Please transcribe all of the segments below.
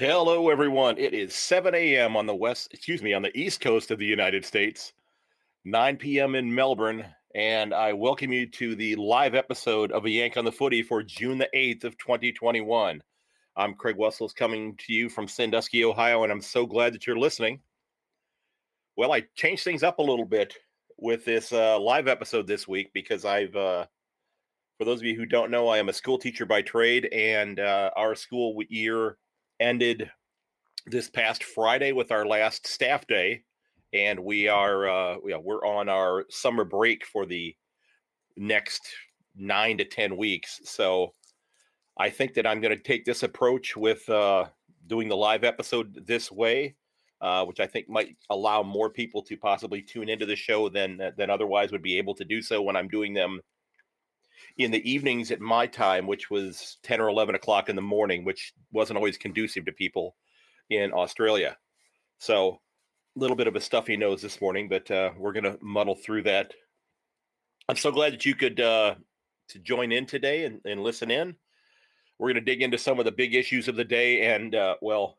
Hello, everyone. It is 7 a.m. on the west, excuse me, on the east coast of the United States, 9 p.m. in Melbourne, and I welcome you to the live episode of A Yank on the Footy for June the 8th of 2021. I'm Craig Wessels coming to you from Sandusky, Ohio, and I'm so glad that you're listening. Well, I changed things up a little bit with this uh, live episode this week because I've, uh, for those of you who don't know, I am a school teacher by trade, and uh, our school year ended this past Friday with our last staff day, and we are uh, yeah, we're on our summer break for the next nine to ten weeks. So I think that I'm going to take this approach with uh, doing the live episode this way, uh, which I think might allow more people to possibly tune into the show than than otherwise would be able to do so when I'm doing them in the evenings at my time, which was 10 or 11 o'clock in the morning, which wasn't always conducive to people in Australia. So, a little bit of a stuffy nose this morning, but uh, we're going to muddle through that. I'm so glad that you could uh, to join in today and, and listen in. We're going to dig into some of the big issues of the day. And, uh, well,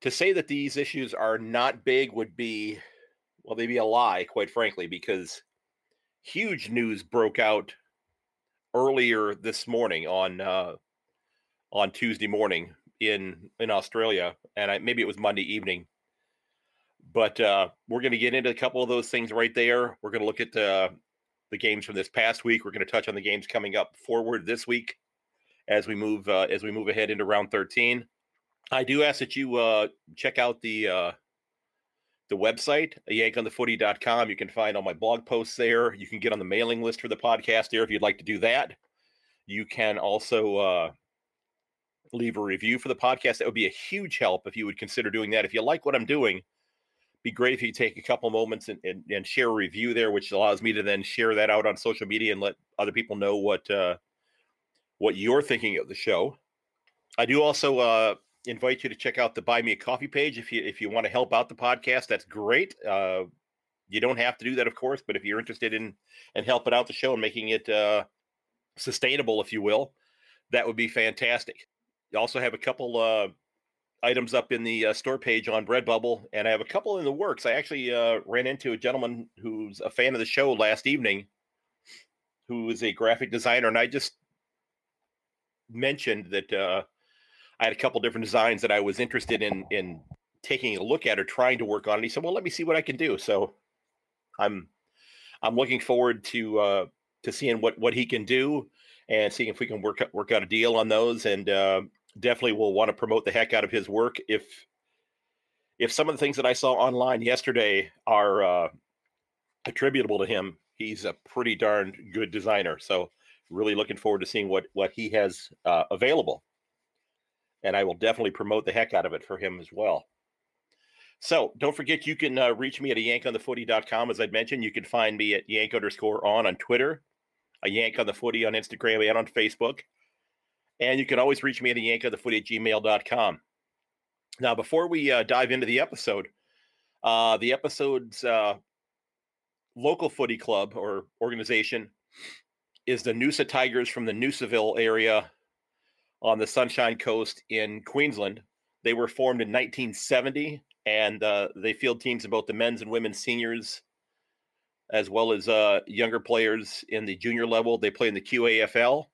to say that these issues are not big would be, well, they'd be a lie, quite frankly, because huge news broke out earlier this morning on uh, on Tuesday morning in in Australia, and I, maybe it was Monday evening. But uh, we're going to get into a couple of those things right there. We're going to look at uh, the games from this past week. We're going to touch on the games coming up forward this week as we move uh, as we move ahead into round thirteen. I do ask that you uh, check out the uh, the website, yankonthefooty.com. You can find all my blog posts there. You can get on the mailing list for the podcast there if you'd like to do that. You can also uh, leave a review for the podcast. That would be a huge help if you would consider doing that. If you like what I'm doing, be great if you take a couple moments and, and, and, share a review there, which allows me to then share that out on social media and let other people know what uh, what you're thinking of the show. I do also uh, invite you to check out the Buy Me a Coffee page if you if you want to help out the podcast. That's great. Uh, you don't have to do that, of course, but if you're interested in and helping out the show and making it uh, sustainable, if you will, that would be fantastic. You also have a couple uh, items up in the uh, store page on Redbubble, and I have a couple in the works. I actually uh, ran into a gentleman who's a fan of the show last evening, who is a graphic designer, and I just mentioned that uh, I had a couple different designs that I was interested in in taking a look at or trying to work on. And he said, "Well, let me see what I can do." So I'm I'm looking forward to uh, to seeing what what he can do and seeing if we can work work out a deal on those. And uh, definitely will want to promote the heck out of his work. If if some of the things that I saw online yesterday are uh, attributable to him, he's a pretty darn good designer. So really looking forward to seeing what what he has uh, available and I will definitely promote the heck out of it for him as well. So don't forget, you can uh, reach me at yankonthefooty.com. As I mentioned, you can find me at yank underscore on on Twitter, a yank on the footy on Instagram and on Facebook. And you can always reach me at a yank on the footy at gmail.com. Now, before we uh, dive into the episode, uh, the episode's uh, local footy club or organization is the Noosa Tigers from the Noosaville area on the Sunshine Coast in Queensland. They were formed in 1970, and uh, they field teams in both the men's and women's seniors, as well as uh, younger players in the junior level. They play in the QAFL.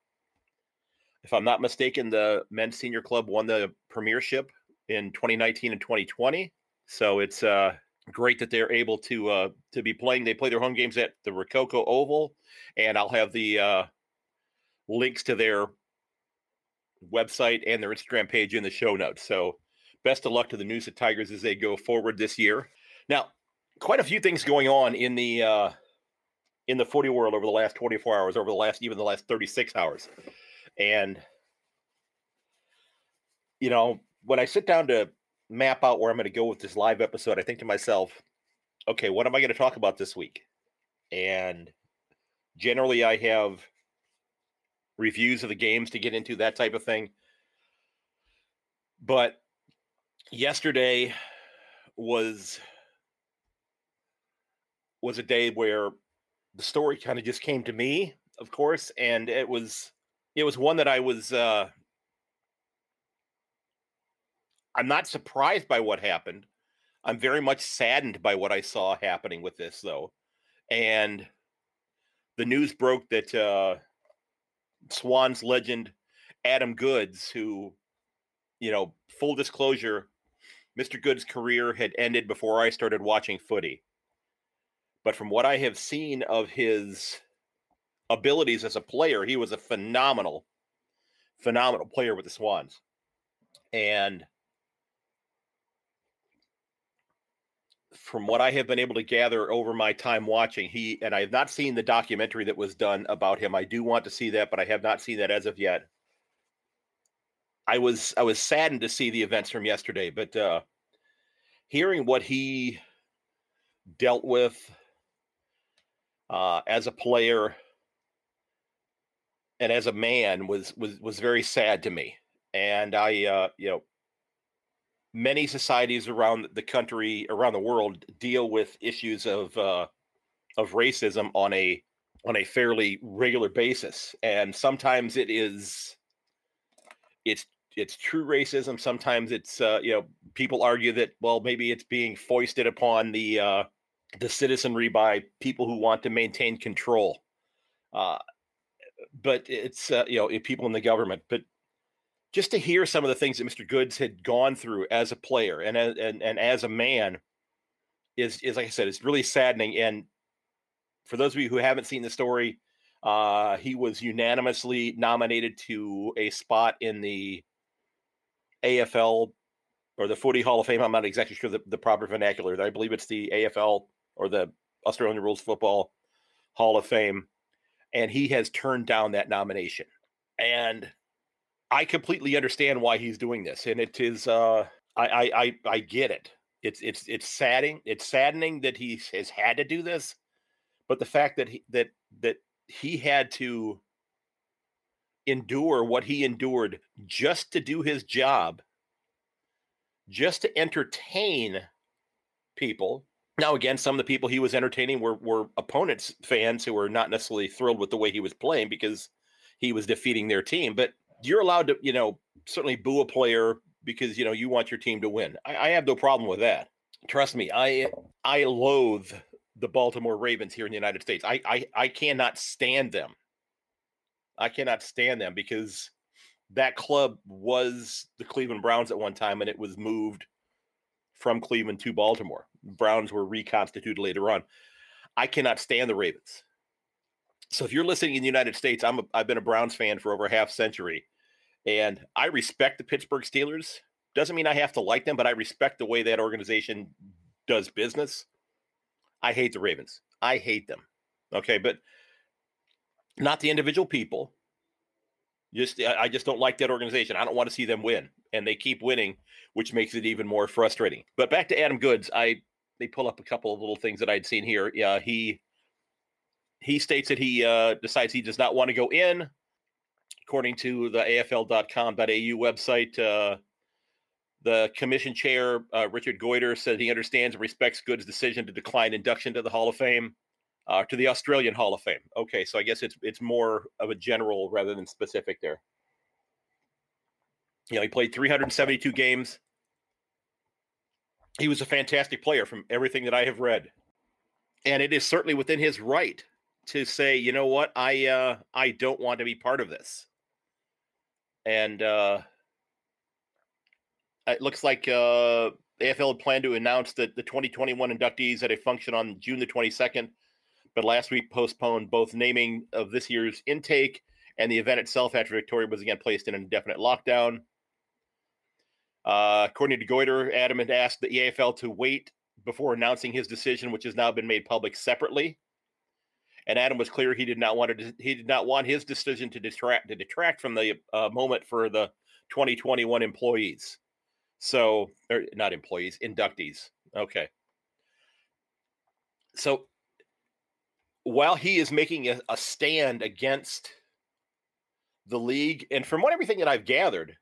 If I'm not mistaken, the men's senior club won the premiership in 2019 and 2020. So it's uh, great that they're able to uh, to be playing. They play their home games at the Rococo Oval, and I'll have the uh, links to their website and their Instagram page in the show notes. So best of luck to the Noosa Tigers as they go forward this year. Now, quite a few things going on in the uh, in the footy world over the last 24 hours, over the last even the last 36 hours. And you know, when I sit down to map out where I'm going to go with this live episode, I think to myself, okay, what am I going to talk about this week? And generally I have reviews of the games to get into that type of thing. But yesterday was was a day where the story kind of just came to me, of course, and it was it was one that I was uh I'm not surprised by what happened. I'm very much saddened by what I saw happening with this, though. And the news broke that uh, Swans legend Adam Goodes, who, you know, full disclosure, Mr. Goodes' career had ended before I started watching footy. But from what I have seen of his abilities as a player, he was a phenomenal, phenomenal player with the Swans. And from what I have been able to gather over my time watching, he and I have not seen the documentary that was done about him. I do want to see that, but I have not seen that as of yet. I was I was saddened to see the events from yesterday, but uh, hearing what he dealt with uh, as a player and as a man was was was very sad to me. And I, uh, you know, many societies around the country, around the world, deal with issues of uh, of racism on a on a fairly regular basis, and sometimes it is it's it's true racism. Sometimes it's uh, you know people argue that well maybe it's being foisted upon the uh, the citizenry by people who want to maintain control. Uh, but it's uh, you know people in the government. But just to hear some of the things that Mr. Goodes had gone through as a player and and and as a man is is like I said, it's really saddening. And for those of you who haven't seen the story, uh, he was unanimously nominated to a spot in the AFL or the Footy Hall of Fame. I'm not exactly sure the, the proper vernacular. I believe it's the AFL or the Australian Rules Football Hall of Fame. And he has turned down that nomination. And I completely understand why he's doing this. And it is uh I I I, I get it. It's it's it's saddening. It's saddening that he has had to do this, but the fact that he that that he had to endure what he endured just to do his job, just to entertain people. Now, again, some of the people he was entertaining were were opponents fans who were not necessarily thrilled with the way he was playing because he was defeating their team. But you're allowed to, you know, certainly boo a player because you know you want your team to win. I, I have no problem with that. Trust me, I I loathe the Baltimore Ravens here in the United States. I I, I cannot stand them. I cannot stand them because that club was the Cleveland Browns at one time and it was moved from Cleveland to Baltimore. Browns were reconstituted later on. I cannot stand the Ravens. So if you're listening in the United States, I'm a, I've been a Browns fan for over a half century, and I respect the Pittsburgh Steelers. Doesn't mean I have to like them, but I respect the way that organization does business. I hate the Ravens. I hate them. Okay, but not the individual people. Just I just don't like that organization. I don't want to see them win, and they keep winning, which makes it even more frustrating. But back to Adam Goodes, I they pull up a couple of little things that I'd seen here. Yeah, he he states that he uh, decides he does not want to go in. According to the AFL.com.au website, uh, the commission chair, uh, Richard Goyder, said he understands and respects Goodes' decision to decline induction to the Hall of Fame uh, to the Australian Hall of Fame. Okay, so I guess it's it's more of a general rather than specific there. You know, he played 372 games. He was a fantastic player from everything that I have read. And it is certainly within his right to say, you know what, I uh I don't want to be part of this. And uh it looks like uh AFL had planned to announce that the 2021 inductees at a function on June the 22nd but last week postponed both naming of this year's intake and the event itself after Victoria was again placed in an indefinite lockdown. Uh, according to Goyder, Adam had asked the EAFL to wait before announcing his decision, which has now been made public separately. And Adam was clear he did not want to, he did not want his decision to detract to detract from the uh, moment for the 2021 employees. So, or not employees, inductees. Okay. So while he is making a, a stand against the league, and from what everything that I've gathered,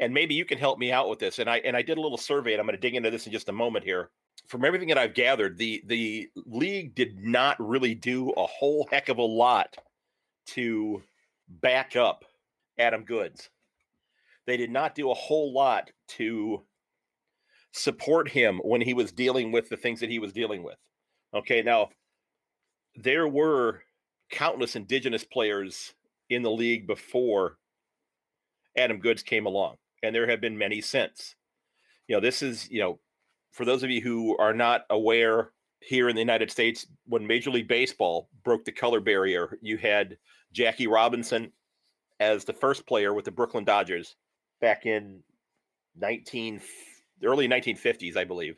and maybe you can help me out with this. And I and I did a little survey, and I'm going to dig into this in just a moment here. From everything that I've gathered, the the league did not really do a whole heck of a lot to back up Adam Goodes. they did not do a whole lot to support him when he was dealing with the things that he was dealing with. Okay, now there were countless indigenous players in the league before Adam Goodes came along, and there have been many since. You know, this is, you know, for those of you who are not aware here in the United States, when Major League Baseball broke the color barrier, you had Jackie Robinson as the first player with the Brooklyn Dodgers back in 19 early 1950s, I believe.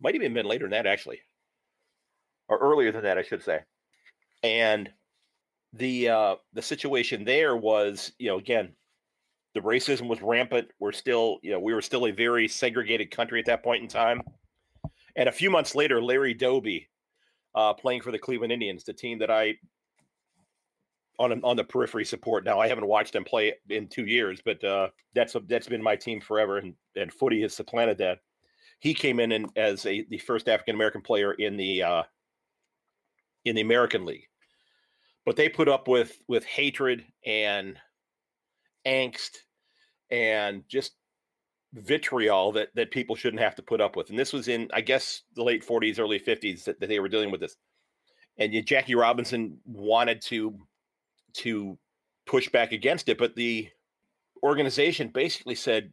Might even been later than that, actually, or earlier than that, I should say. And the uh, the situation there was, you know, again, the racism was rampant. We're still, you know, we were still a very segregated country at that point in time. And a few months later, Larry Doby, uh, playing for the Cleveland Indians, the team that I on on the periphery support. Now I haven't watched them play in two years, but uh, that's a, that's been my team forever, and and footy has supplanted that. He came in and, as a the first African American player in the uh, in the American League, but they put up with with hatred and angst and just vitriol that that people shouldn't have to put up with. And this was in I guess the late 40s, early 50s that, that they were dealing with this. And Jackie Robinson wanted to to push back against it, but the organization basically said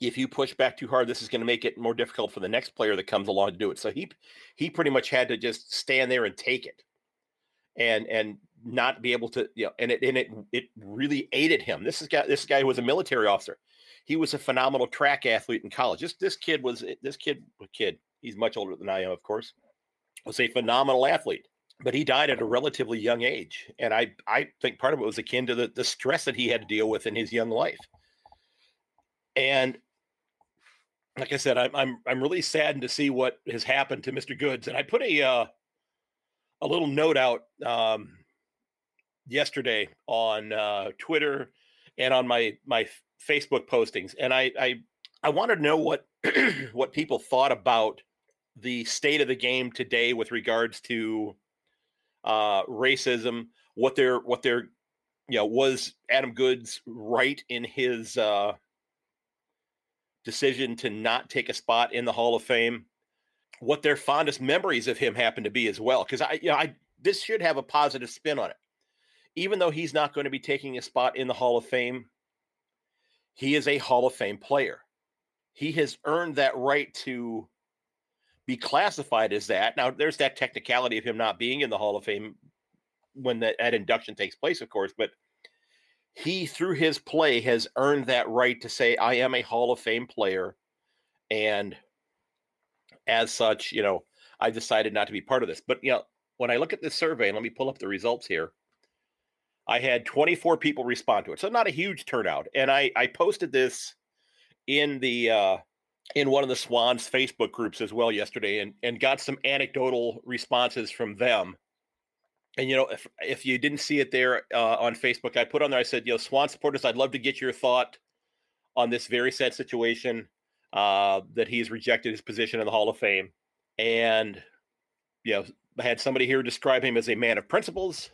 if you push back too hard, this is going to make it more difficult for the next player that comes along to do it. So he he pretty much had to just stand there and take it, and and not be able to you know, and it and it it really aided him. This is guy this guy who was a military officer. He was a phenomenal track athlete in college. This this kid was this kid kid. He's much older than I am, of course. Was a phenomenal athlete but he died at a relatively young age and i i think part of it was akin to the, the stress that he had to deal with in his young life and like i said i'm i'm, I'm really saddened to see what has happened to mr Goodes. and i put a uh, a little note out um, yesterday on uh, twitter and on my my facebook postings and i i i wanted to know what what people thought about the state of the game today with regards to uh, racism, what their what their you know was Adam Goodes right in his uh, decision to not take a spot in the Hall of Fame, what their fondest memories of him happen to be as well. Because I, you know, I this should have a positive spin on it, even though he's not going to be taking a spot in the Hall of Fame. He is a Hall of Fame player. He has earned that right to be classified as that. Now, there's that technicality of him not being in the Hall of Fame when that, induction takes place, of course, but he, through his play, has earned that right to say, I am a Hall of Fame player. And as such, you know, I decided not to be part of this. But, you know, when I look at this survey, and let me pull up the results here, I had 24 people respond to it. So not a huge turnout. And I, I posted this in the uh, in one of the Swans Facebook groups as well yesterday and, and got some anecdotal responses from them. And, you know, if, if you didn't see it there uh, on Facebook, I put on there, I said, you know, Swan supporters, I'd love to get your thought on this very sad situation uh, that he's rejected his position in the Hall of Fame. And, you know, I had somebody here describe him as a man of principles.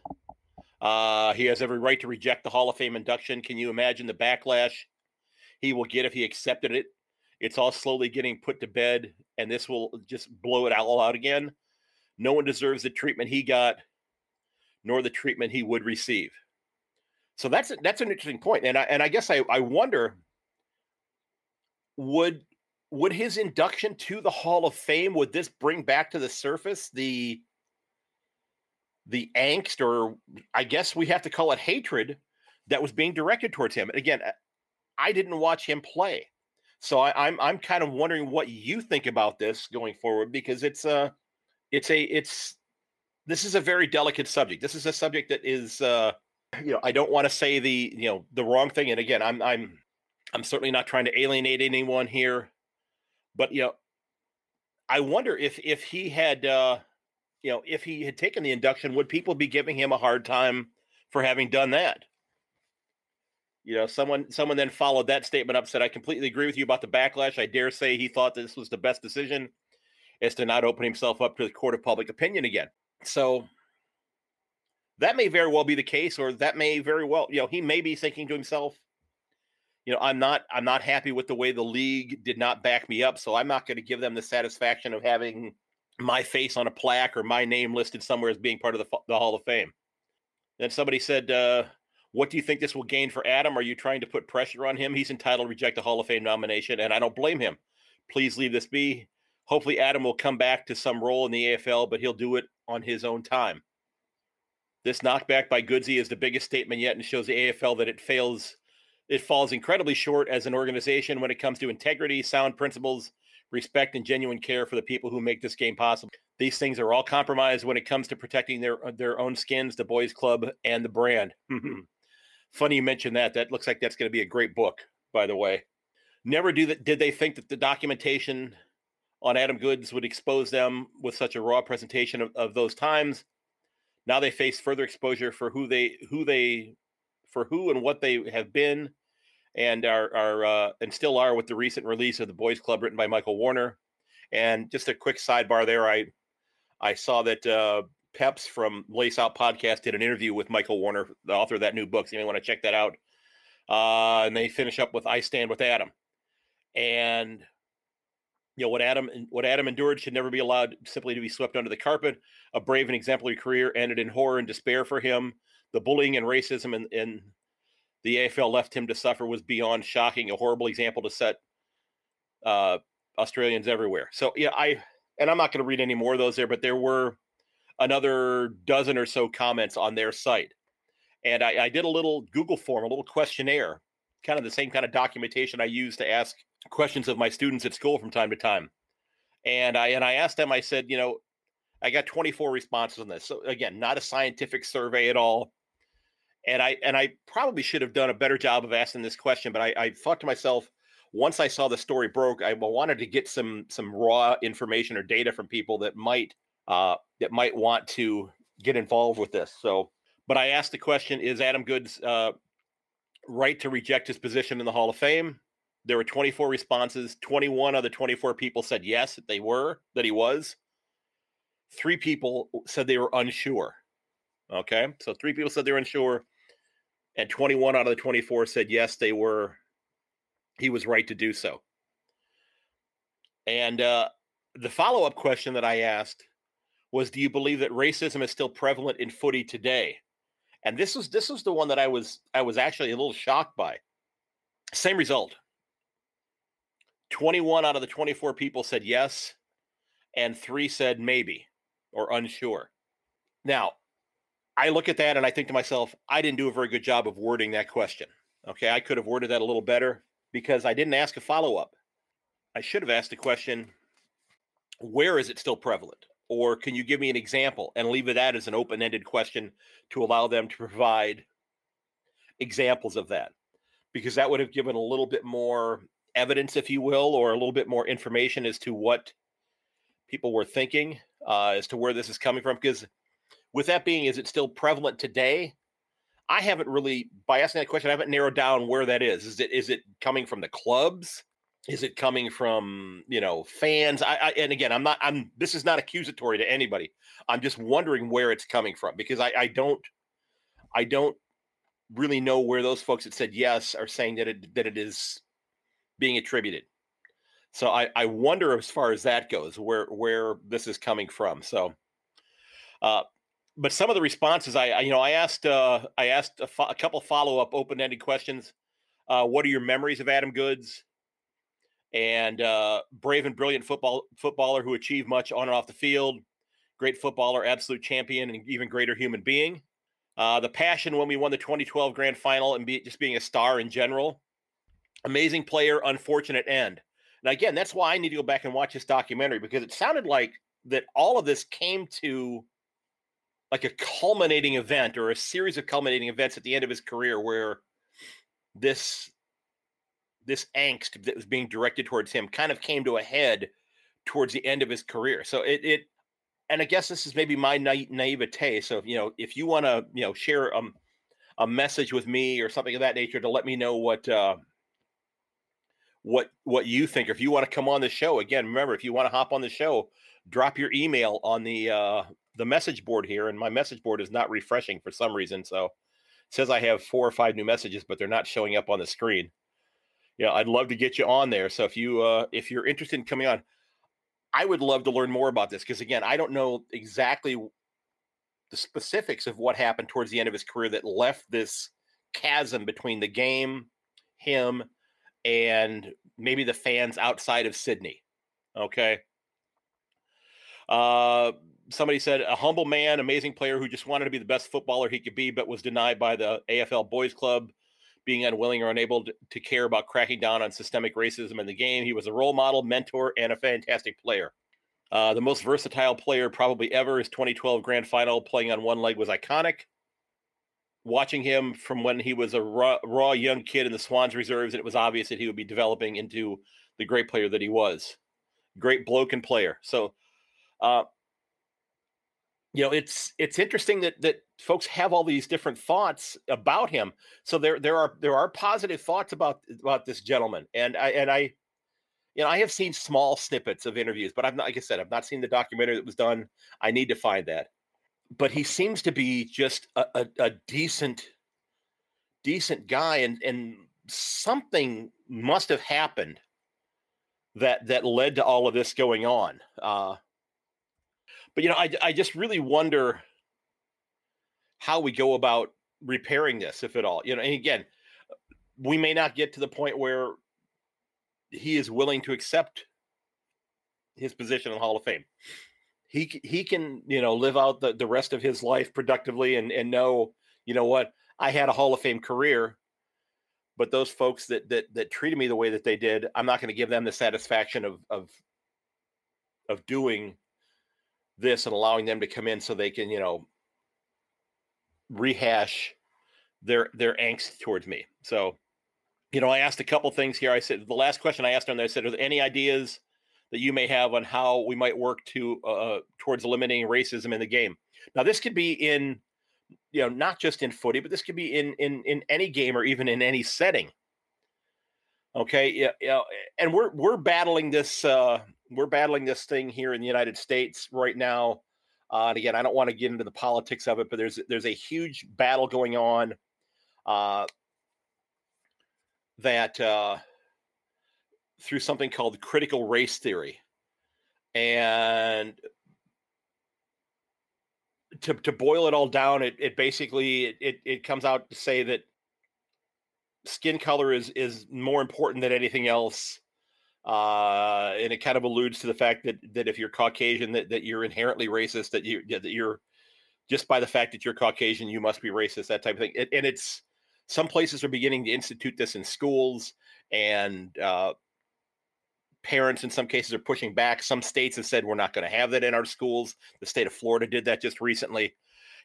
Uh, he has every right to reject the Hall of Fame induction. Can you imagine the backlash he will get if he accepted it it's all slowly getting put to bed, and this will just blow it all out again. No one deserves the treatment he got, nor the treatment he would receive. So that's that's an interesting point, and I and I guess I I wonder would would his induction to the Hall of Fame would this bring back to the surface the the angst or I guess we have to call it hatred that was being directed towards him. And again, I didn't watch him play. So I, I'm I'm kind of wondering what you think about this going forward because it's a it's a it's this is a very delicate subject. This is a subject that is uh you know I don't want to say the you know the wrong thing. And again, I'm I'm I'm certainly not trying to alienate anyone here, but you know I wonder if if he had uh you know if he had taken the induction, would people be giving him a hard time for having done that? You know, someone someone then followed that statement up, said, I completely agree with you about the backlash. I dare say he thought this was the best decision is to not open himself up to the court of public opinion again. So that may very well be the case, or that may very well, you know, he may be thinking to himself, you know, I'm not I'm not happy with the way the league did not back me up, so I'm not going to give them the satisfaction of having my face on a plaque or my name listed somewhere as being part of the, the Hall of Fame. Then somebody said, uh, "What do you think this will gain for Adam? Are you trying to put pressure on him? He's entitled to reject a Hall of Fame nomination, and I don't blame him. Please leave this be. Hopefully, Adam will come back to some role in the AFL, but he'll do it on his own time." This knockback by Goodsey is the biggest statement yet, and shows the AFL that it fails it falls incredibly short as an organization when it comes to integrity, sound principles, respect, and genuine care for the people who make this game possible. These things are all compromised when it comes to protecting their uh, their own skins, the boys' club, and the brand. Funny you mentioned that. That looks like that's going to be a great book, by the way. Never do that. Did they think that the documentation on Adam Goodes would expose them with such a raw presentation of, of those times? Now they face further exposure for who they who they for who and what they have been and are, are uh, and still are with the recent release of the Boys Club written by Michael Warner. And just a quick sidebar there, I I saw that uh, Peps from Lace Out Podcast did an interview with Michael Warner, the author of that new book. So you may want to check that out. Uh, and they finish up with "I Stand with Adam," and you know what Adam what Adam endured should never be allowed simply to be swept under the carpet. A brave and exemplary career ended in horror and despair for him the bullying and racism and, in the AFL left him to suffer was beyond shocking, a horrible example to set uh, Australians everywhere. So yeah, I and I'm not going to read any more of those there, but there were another dozen or so comments on their site, and I, I did a little Google form, a little questionnaire, kind of the same kind of documentation I use to ask questions of my students at school from time to time. And I and I asked them, I said, you know, I got 24 responses on this. So again, not a scientific survey at all and I and I probably should have done a better job of asking this question, but I, I thought to myself, once I saw the story broke, I wanted to get some some raw information or data from people that might uh, that might want to get involved with this. So, but I asked the question: Is Adam Goodes' uh, right to reject his position in the Hall of Fame? There were 24 responses. 21 of the 24 people said yes, that they were, that he was. Three people said they were unsure. Okay, so three people said they were unsure and 21 out of the 24 said yes, they were. He was right to do so. And uh, the follow up question that I asked was, "Do you believe that racism is still prevalent in footy today?" And this was this was the one that I was I was actually a little shocked by. Same result. 21 out of the 24 people said yes, and three said maybe or unsure. Now, I look at that and I think to myself, I didn't do a very good job of wording that question. Okay, I could have worded that a little better because I didn't ask a follow up. I should have asked the question, where is it still prevalent? Or can you give me an example and leave it that as an open ended question to allow them to provide examples of that? Because that would have given a little bit more evidence, if you will, or a little bit more information as to what people were thinking uh, as to where this is coming from. Because with that being, is it still prevalent today? I haven't really, by asking that question, I haven't narrowed down where that is. Is it is it coming from the clubs? Is it coming from you know fans? I, I and again, I'm not. I'm. This is not accusatory to anybody. I'm just wondering where it's coming from because I, I don't, I don't really know where those folks that said yes are saying that it that it is being attributed. So I, I wonder as far as that goes, where where this is coming from. So uh, but some of the responses I, I you know I asked uh, I asked a, fo- a couple follow up open ended questions. Uh, what are your memories of Adam Goodes? And uh, brave and brilliant football footballer who achieved much on and off the field. Great footballer, absolute champion, and even greater human being. Uh, the passion when we won the 2012 grand final and be, just being a star in general. Amazing player, unfortunate end. Now, again, that's why I need to go back and watch this documentary because it sounded like that all of this came to like a culminating event or a series of culminating events at the end of his career where this this angst that was being directed towards him kind of came to a head towards the end of his career. So it it and I guess this is maybe my na- naivete. So you know, if you want to you know share um, a message with me or something of that nature to let me know what uh, what what you think, or if you want to come on the show again, remember if you want to hop on the show, drop your email on the uh, the message board here, and my message board is not refreshing for some reason. So it says I have four or five new messages, but they're not showing up on the screen. know, I'd love to get you on there. So if you uh, if you're interested in coming on, I would love to learn more about this because again, I don't know exactly the specifics of what happened towards the end of his career that left this chasm between the game, him, and maybe the fans outside of Sydney. Okay. Uh, somebody said a humble man, amazing player who just wanted to be the best footballer he could be, but was denied by the AFL Boys Club, being unwilling or unable to, to care about cracking down on systemic racism in the game. He was a role model, mentor, and a fantastic player. Uh, the most versatile player probably ever. His 2012 grand final playing on one leg was iconic. Watching him from when he was a raw, raw young kid in the Swans reserves, and it was obvious that he would be developing into the great player that he was. Great bloke and player. So, uh, you know, it's it's interesting that that folks have all these different thoughts about him. So there there are there are positive thoughts about about this gentleman, and I and I, you know, I have seen small snippets of interviews, but I've not, like I said, I've not seen the documentary that was done. I need to find that. But he seems to be just a, a, a decent, decent guy, and and something must have happened that that led to all of this going on. Uh, but you know, I I just really wonder how we go about repairing this, if at all. You know, and again, we may not get to the point where he is willing to accept his position in the Hall of Fame. He he can you know live out the, the rest of his life productively and and know you know what I had a Hall of Fame career, but those folks that that that treated me the way that they did, I'm not going to give them the satisfaction of of of doing this and allowing them to come in so they can, you know, rehash their their angst towards me. So, you know, I asked a couple things here. I said the last question I asked them, I said, "Are there any ideas that you may have on how we might work to uh, uh, towards eliminating racism in the game?" Now, this could be in, you know, not just in footy, but this could be in in in any game or even in any setting. Okay, yeah, yeah, and we're we're battling this uh, we're battling this thing here in the United States right now. Uh, and again, I don't want to get into the politics of it, but there's there's a huge battle going on uh, that uh, through something called critical race theory, and to to boil it all down, it it basically it it comes out to say that skin color is is more important than anything else uh, and it kind of alludes to the fact that that if you're Caucasian, that, that you're inherently racist, that you that you're just by the fact that you're Caucasian, you must be racist, that type of thing. It, and it's some places are beginning to institute this in schools, and uh, parents in some cases are pushing back. Some states have said we're not going to have that in our schools. The state of Florida did that just recently.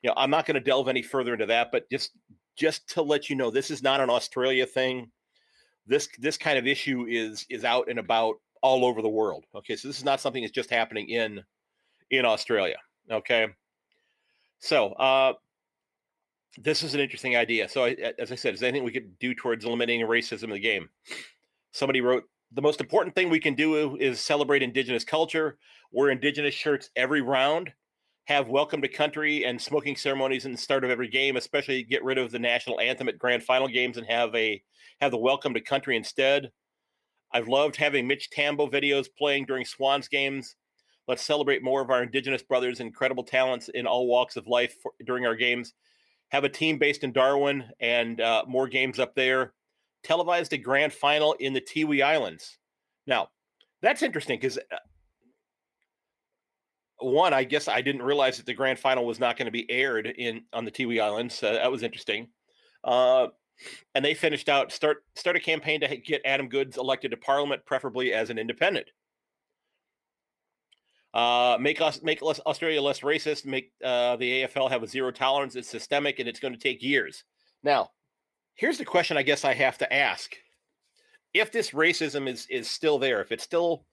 You know, I'm not going to delve any further into that, but just just to let you know, this is not an Australia thing this this kind of issue is is out and about all over the world. Okay, so this is not something that's just happening in in Australia. Okay, so uh, this is an interesting idea. So, I, as I said, is there anything we could do towards eliminating racism in the game? Somebody wrote, the most important thing we can do is celebrate Indigenous culture. Wear Indigenous shirts every round. Have welcome to country and smoking ceremonies in the start of every game, especially get rid of the national anthem at grand final games and have a have the welcome to country instead. I've loved having Mitch Tambo videos playing during Swans games. Let's celebrate more of our Indigenous brothers, incredible talents in all walks of life for, during our games. Have a team based in Darwin and uh, more games up there. Televised a grand final in the Tiwi Islands. Now, that's interesting because uh, one, I guess I didn't realize that the grand final was not going to be aired in on the Tiwi Islands. Uh, that was interesting. Uh, and they finished out start start a campaign to get Adam Goodes elected to Parliament, preferably as an independent. Uh, make us make Australia less racist. Make uh, the AFL have a zero tolerance. It's systemic, and it's going to take years. Now, here's the question I guess I have to ask: If this racism is is still there, if it's still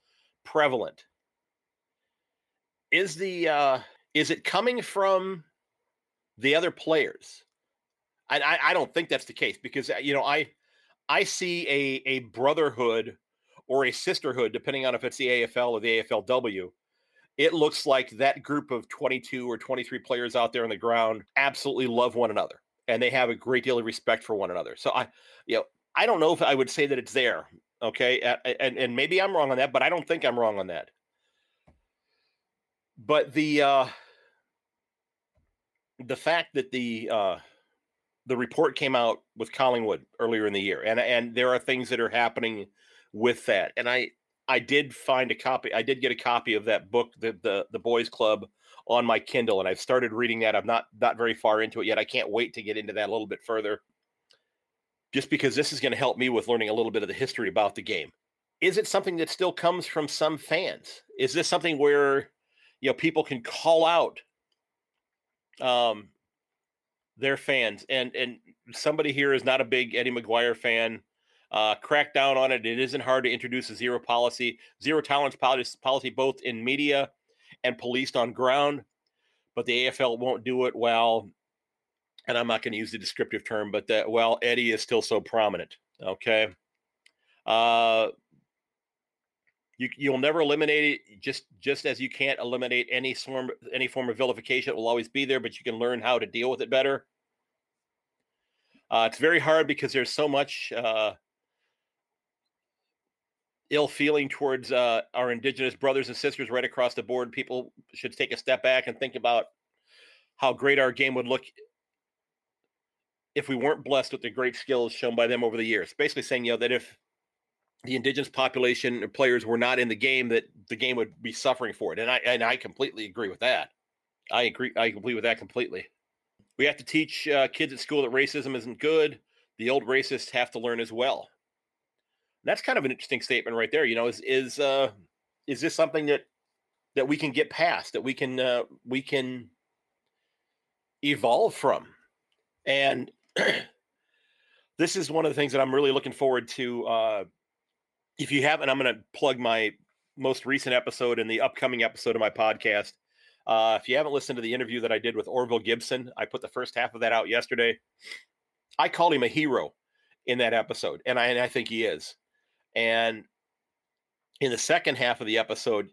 prevalent, is the uh, is it coming from the other players? I, I don't think that's the case because uh, you know I I see a a brotherhood or a sisterhood, depending on if it's the AFL or the AFLW. It looks like that group of 22 or 23 players out there on the ground absolutely love one another and they have a great deal of respect for one another. So I, you know, I don't know if I would say that it's there. Okay, and and maybe I'm wrong on that, but I don't think I'm wrong on that. But the uh, the fact that the uh, the report came out with Collingwood earlier in the year, and and there are things that are happening with that, and I I did find a copy. I did get a copy of that book, the the the Boys Club, on my Kindle, and I've started reading that. I'm not not very far into it yet. I can't wait to get into that a little bit further, just because this is going to help me with learning a little bit of the history about the game. Is it something that still comes from some fans? Is this something where you know people can call out um their fans and and somebody here is not a big Eddie McGuire fan. Uh, crack down on it. It isn't hard to introduce a zero policy, zero tolerance policy, policy both in media and policed on ground. But the AFL won't do it well. And I'm not going to use the descriptive term, but that well, Eddie is still so prominent. Okay. Uh, you you'll never eliminate it just just as you can't eliminate any form any form of vilification it will always be there but you can learn how to deal with it better. Uh, it's very hard because there's so much uh, ill feeling towards uh, our indigenous brothers and sisters right across the board. People should take a step back and think about how great our game would look if we weren't blessed with the great skills shown by them over the years. Basically saying you know that if the indigenous population players were not in the game, that the game would be suffering for it. And I and I completely agree with that. I agree. I agree with that completely. We have to teach uh, kids at school that racism isn't good. The old racists have to learn as well. that's kind of an interesting statement right there. You know, is is uh, is this something that that we can get past? That we can uh, we can evolve from? And this is one of the things that I'm really looking forward to uh, if you haven't, I'm going to plug my most recent episode and the upcoming episode of my podcast. Uh, if you haven't listened to the interview that I did with Orville Gibson, I put the first half of that out yesterday. I called him a hero in that episode, and I, and I think he is. And in the second half of the episode,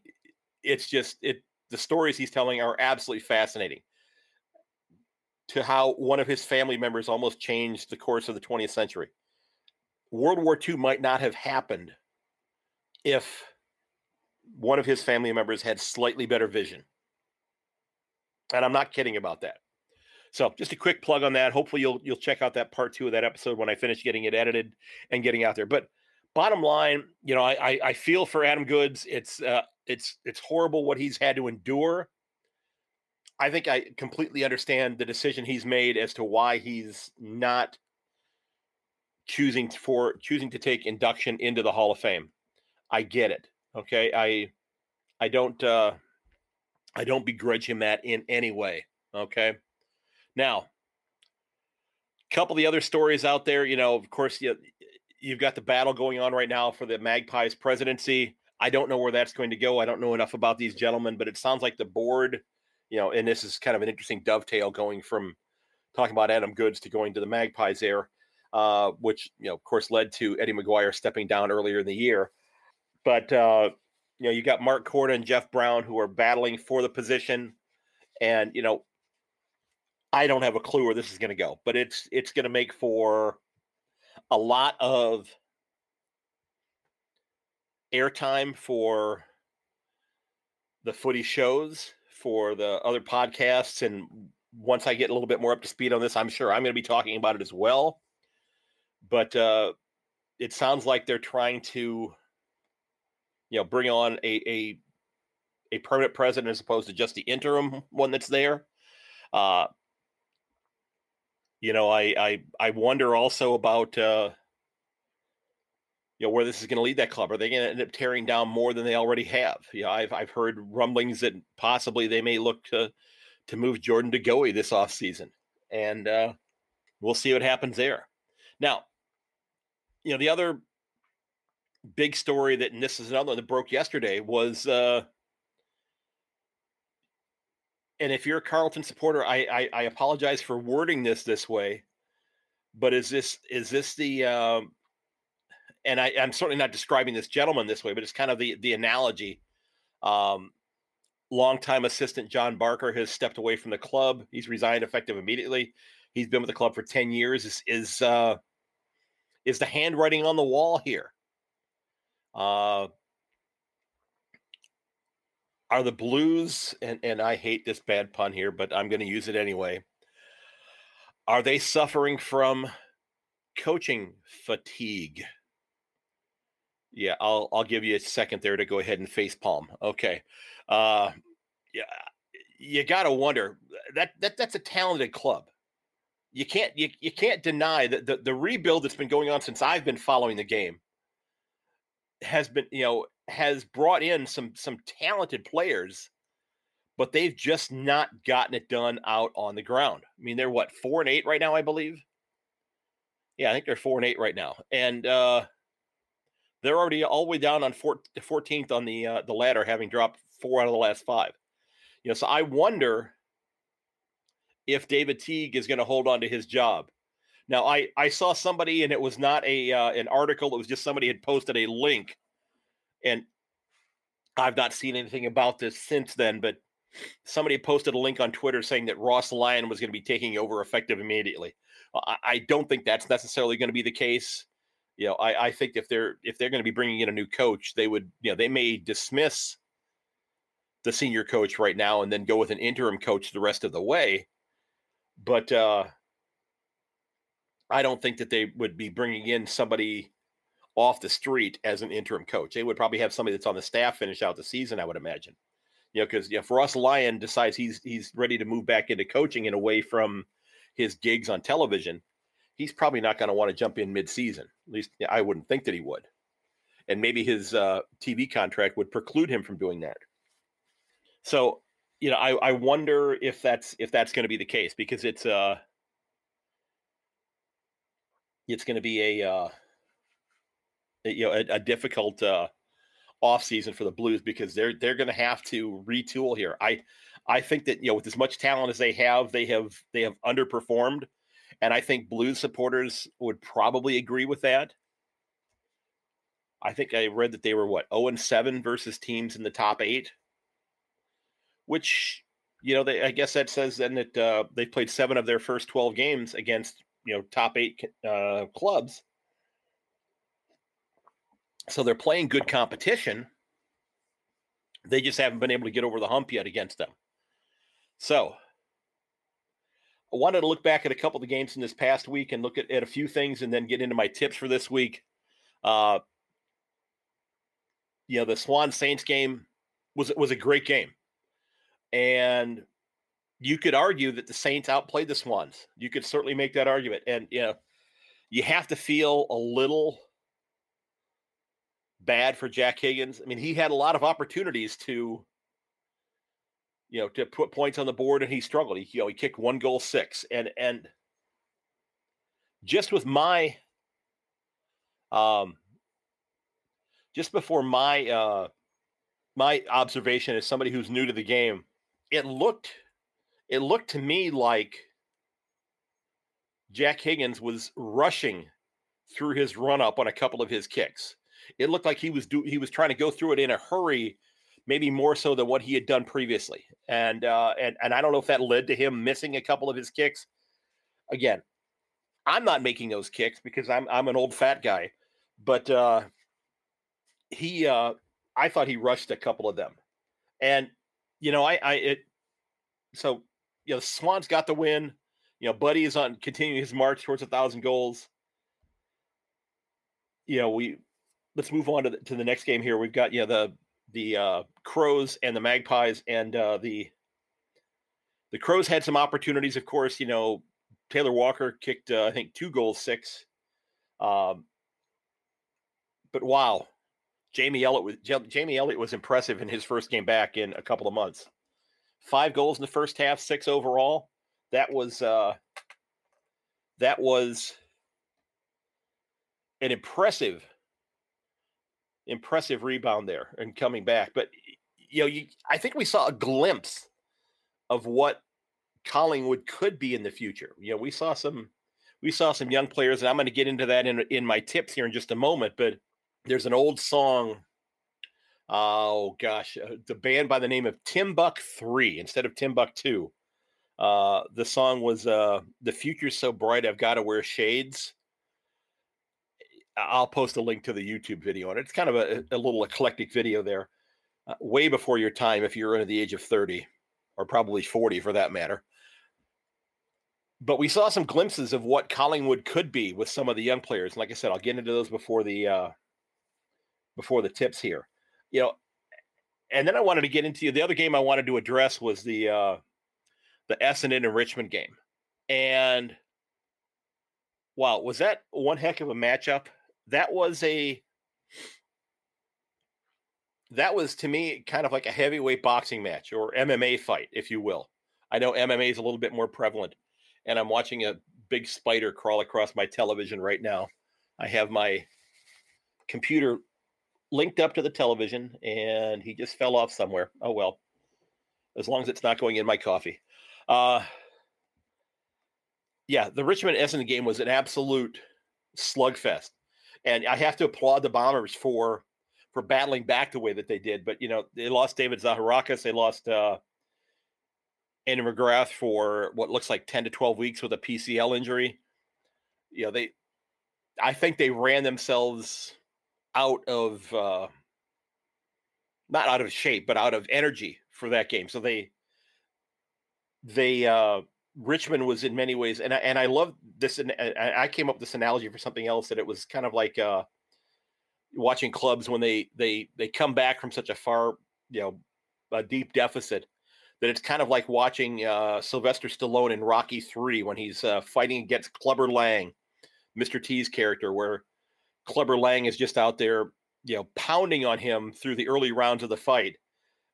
it's just it the stories he's telling are absolutely fascinating. To how one of his family members almost changed the course of the 20th century. World War II might not have happened if one of his family members had slightly better vision. And I'm not kidding about that. So just a quick plug on that. Hopefully you'll you'll check out that part two of that episode when I finish getting it edited and getting out there. But bottom line, you know, I I, I feel for Adam Goodes. It's uh, it's it's horrible what he's had to endure. I think I completely understand the decision he's made as to why he's not choosing for choosing to take induction into the Hall of Fame. I get it. Okay. I I don't uh I don't begrudge him that in any way. Okay. Now, a couple of the other stories out there, you know, of course, you, you've got the battle going on right now for the Magpies presidency. I don't know where that's going to go. I don't know enough about these gentlemen, but it sounds like the board, you know, and this is kind of an interesting dovetail going from talking about Adam Goodes to going to the Magpies there, uh, which, you know, of course, led to Eddie McGuire stepping down earlier in the year. But uh, you know, you got Mark Korda and Jeff Brown who are battling for the position, and you know, I don't have a clue where this is going to go, but it's it's going to make for a lot of airtime for the footy shows, for the other podcasts, and once I get a little bit more up to speed on this, I'm sure I'm going to be talking about it as well. But uh, it sounds like they're trying to you know, bring on a a a permanent president as opposed to just the interim one that's there. Uh, you know, I I I wonder also about uh, you know where this is going to lead that club. Are they going to end up tearing down more than they already have? You know, I've I've heard rumblings that possibly they may look to to move Jordan De Goey this offseason. and uh, we'll see what happens there. Now, you know, the other big story that, and this is another one that broke yesterday, was uh, and if you're a Carlton supporter, I, I, I apologize for wording this this way, but is this is this the um, and I, I'm certainly not describing this gentleman this way, but it's kind of the the analogy. Um, longtime assistant John Barker has stepped away from the club. He's resigned effective immediately. He's been with the club for ten years. Is is uh, is the handwriting on the wall here? Uh, are the Blues, and, and I hate this bad pun here, but I'm going to use it anyway. Are they suffering from coaching fatigue? Yeah, I'll I'll give you a second there to go ahead and face palm. Okay. Uh yeah, you got to wonder that that that's a talented club. You can't you, you can't deny that the, the rebuild that's been going on since I've been following the game has been, you know, has brought in some some talented players, but they've just not gotten it done out on the ground. I mean, they're what, 4 and 8 right now, I believe. Yeah, I think they're 4 and 8 right now. And uh they're already all the way down on 14th on the uh, the ladder, having dropped four out of the last five. You know, so I wonder if David Teague is going to hold on to his job. Now, I I saw somebody, and it was not a uh, an article; it was just somebody had posted a link, and I've not seen anything about this since then. But somebody posted a link on Twitter saying that Ross Lyon was going to be taking over effective immediately. I, I don't think that's necessarily going to be the case you know, I, I think if they're if they're going to be bringing in a new coach, they would, you know, they may dismiss the senior coach right now and then go with an interim coach the rest of the way. But uh, I don't think that they would be bringing in somebody off the street as an interim coach. They would probably have somebody that's on the staff finish out the season. I would imagine. You know, because know, if Ross Lyon decides he's he's ready to move back into coaching and away from his gigs on television, he's probably not going to want to jump in mid-season. At least I wouldn't think that he would. And maybe his uh, TV contract would preclude him from doing that. So, you know, I, I wonder if that's if that's going to be the case because it's uh it's going to be a uh you know a, a difficult uh off season for the Blues because they're they're going to have to retool here. I I think that you know with as much talent as they have, they have they have underperformed and I think Blues supporters would probably agree with that. I think I read that they were what 0 and 7 versus teams in the top eight, which you know they, I guess that says then that uh, they played seven of their first 12 games against you know top eight uh, clubs. So they're playing good competition. They just haven't been able to get over the hump yet against them. So I wanted to look back at a couple of the games in this past week and look at, at a few things and then get into my tips for this week. Uh, you know, the Swan Saints game was was a great game. And you could argue that the Saints outplayed the Swans. You could certainly make that argument. And you know, you have to feel a little bad for Jack Higgins. I mean, he had a lot of opportunities to you know, to put points on the board, and he struggled. He, you know, he kicked one goal six, and and just with my, um, just before my uh, my observation as somebody who's new to the game, it looked, it looked to me like Jack Higgins was rushing through his run up on a couple of his kicks. It looked like he was do he was trying to go through it in a hurry maybe more so than what he had done previously. And uh, and and I don't know if that led to him missing a couple of his kicks. Again, I'm not making those kicks because I'm I'm an old fat guy, but uh, he uh, I thought he rushed a couple of them, and you know I I it so you know Swans got the win. You know, Buddy is on continuing his march towards a thousand goals. You know, we let's move on to the, to the next game here. We've got you know the the uh, Crows and the Magpies, and uh, the the Crows had some opportunities. Of course, you know Taylor Walker kicked uh, I think two goals, six. Um, but wow, Jamie Elliott was Jamie Elliott was impressive in his first game back in a couple of months. Five goals in the first half, six overall. That was uh, that was an impressive impressive rebound there and coming back. But you know, you I think we saw a glimpse of what Collingwood could be in the future. You know, we saw some we saw some young players, and I'm going to get into that in in my tips here in just a moment. But there's an old song. Oh gosh, uh, the band by the name of Timbuk Three instead of Timbuk Two. Uh, the song was uh, "The Future's So Bright I've Got to Wear Shades." I'll post a link to the YouTube video, and it's kind of a, a little eclectic video there, uh, way before your time if you're under the age of 30 or probably 40 for that matter. But we saw some glimpses of what Collingwood could be with some of the young players. Like I said, I'll get into those before the uh, before the tips here. You know, and then I wanted to get into the other game I wanted to address was the uh, the Essendon and Richmond game, and wow, was that one heck of a matchup? That was a that was to me kind of like a heavyweight boxing match or MMA fight, if you will. I know MMA is a little bit more prevalent, and I'm watching a big spider crawl across my television right now. I have my computer linked up to the television and he just fell off somewhere. Oh well. As long as it's not going in my coffee. Uh yeah, the Richmond Essendon game was an absolute slugfest. And I have to applaud the Bombers for for battling back the way that they did. But you know, they lost David Zaharakis, they lost uh Andy McGrath for what looks like 10 to 12 weeks with a PCL injury. You know, they I think they ran themselves out of uh, not out of shape, but out of energy for that game. So they they uh, Richmond was in many ways, and I, and I love this. And I came up with this analogy for something else that it was kind of like uh, watching clubs when they they they come back from such a far you know a deep deficit that it's kind of like watching uh, Sylvester Stallone in Rocky Three when he's uh, fighting against Clubber Lang, Mr. T's character, where Clubber Lang is just out there, you know, pounding on him through the early rounds of the fight.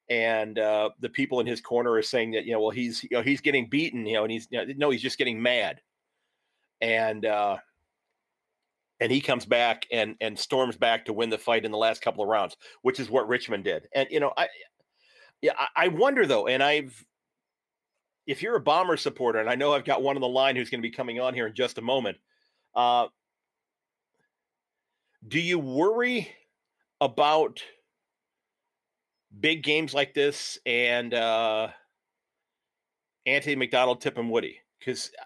And uh, the people in his corner are saying that, you know, well, he's, you know, he's getting beaten, you know, and he's, you know, no, he's just getting mad. And, uh, and he comes back and and storms back to win the fight in the last couple of rounds, which is what Richmond did. And you know, I yeah, I wonder though, and I've if you're a bomber supporter, and I know I've got one on the line who's going to be coming on here in just a moment. Uh, do you worry about big games like this and uh, Anthony McDonald, Tipungwuti? Because uh,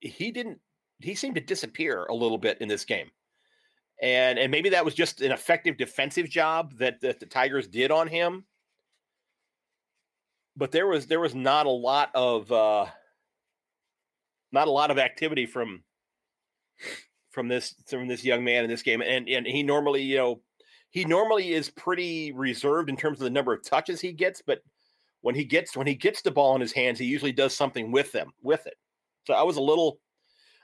he didn't, he seemed to disappear a little bit in this game. And, and maybe that was just an effective defensive job that, that the Tigers did on him. But there was there was not a lot of uh, not a lot of activity from from this from this young man in this game, and and he normally you know he normally is pretty reserved in terms of the number of touches he gets, but when he gets when he gets the ball in his hands, he usually does something with them with it. So I was a little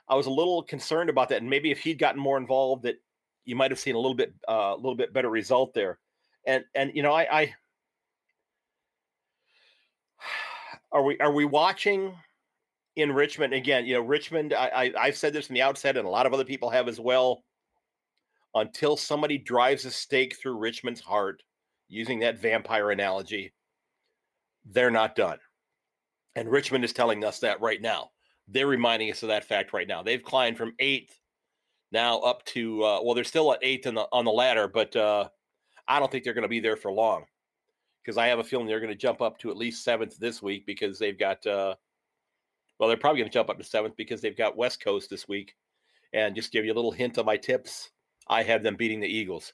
I was a little concerned about that, and maybe if he'd gotten more involved, that you might have seen a little bit uh, a little bit better result there. And and you know I, I are we are we watching in Richmond again, you know, Richmond, I, I have said this from the outset, and a lot of other people have as well. Until somebody drives a stake through Richmond's heart, using that vampire analogy, they're not done. And Richmond is telling us that right now. They're reminding us of that fact right now. They've climbed from eighth now up to uh, well, they're still at eighth on the on the ladder, but uh, I don't think they're going to be there for long because I have a feeling they're going to jump up to at least seventh this week because they've got uh, well, they're probably going to jump up to seventh because they've got West Coast this week. And just give you a little hint of my tips, I have them beating the Eagles.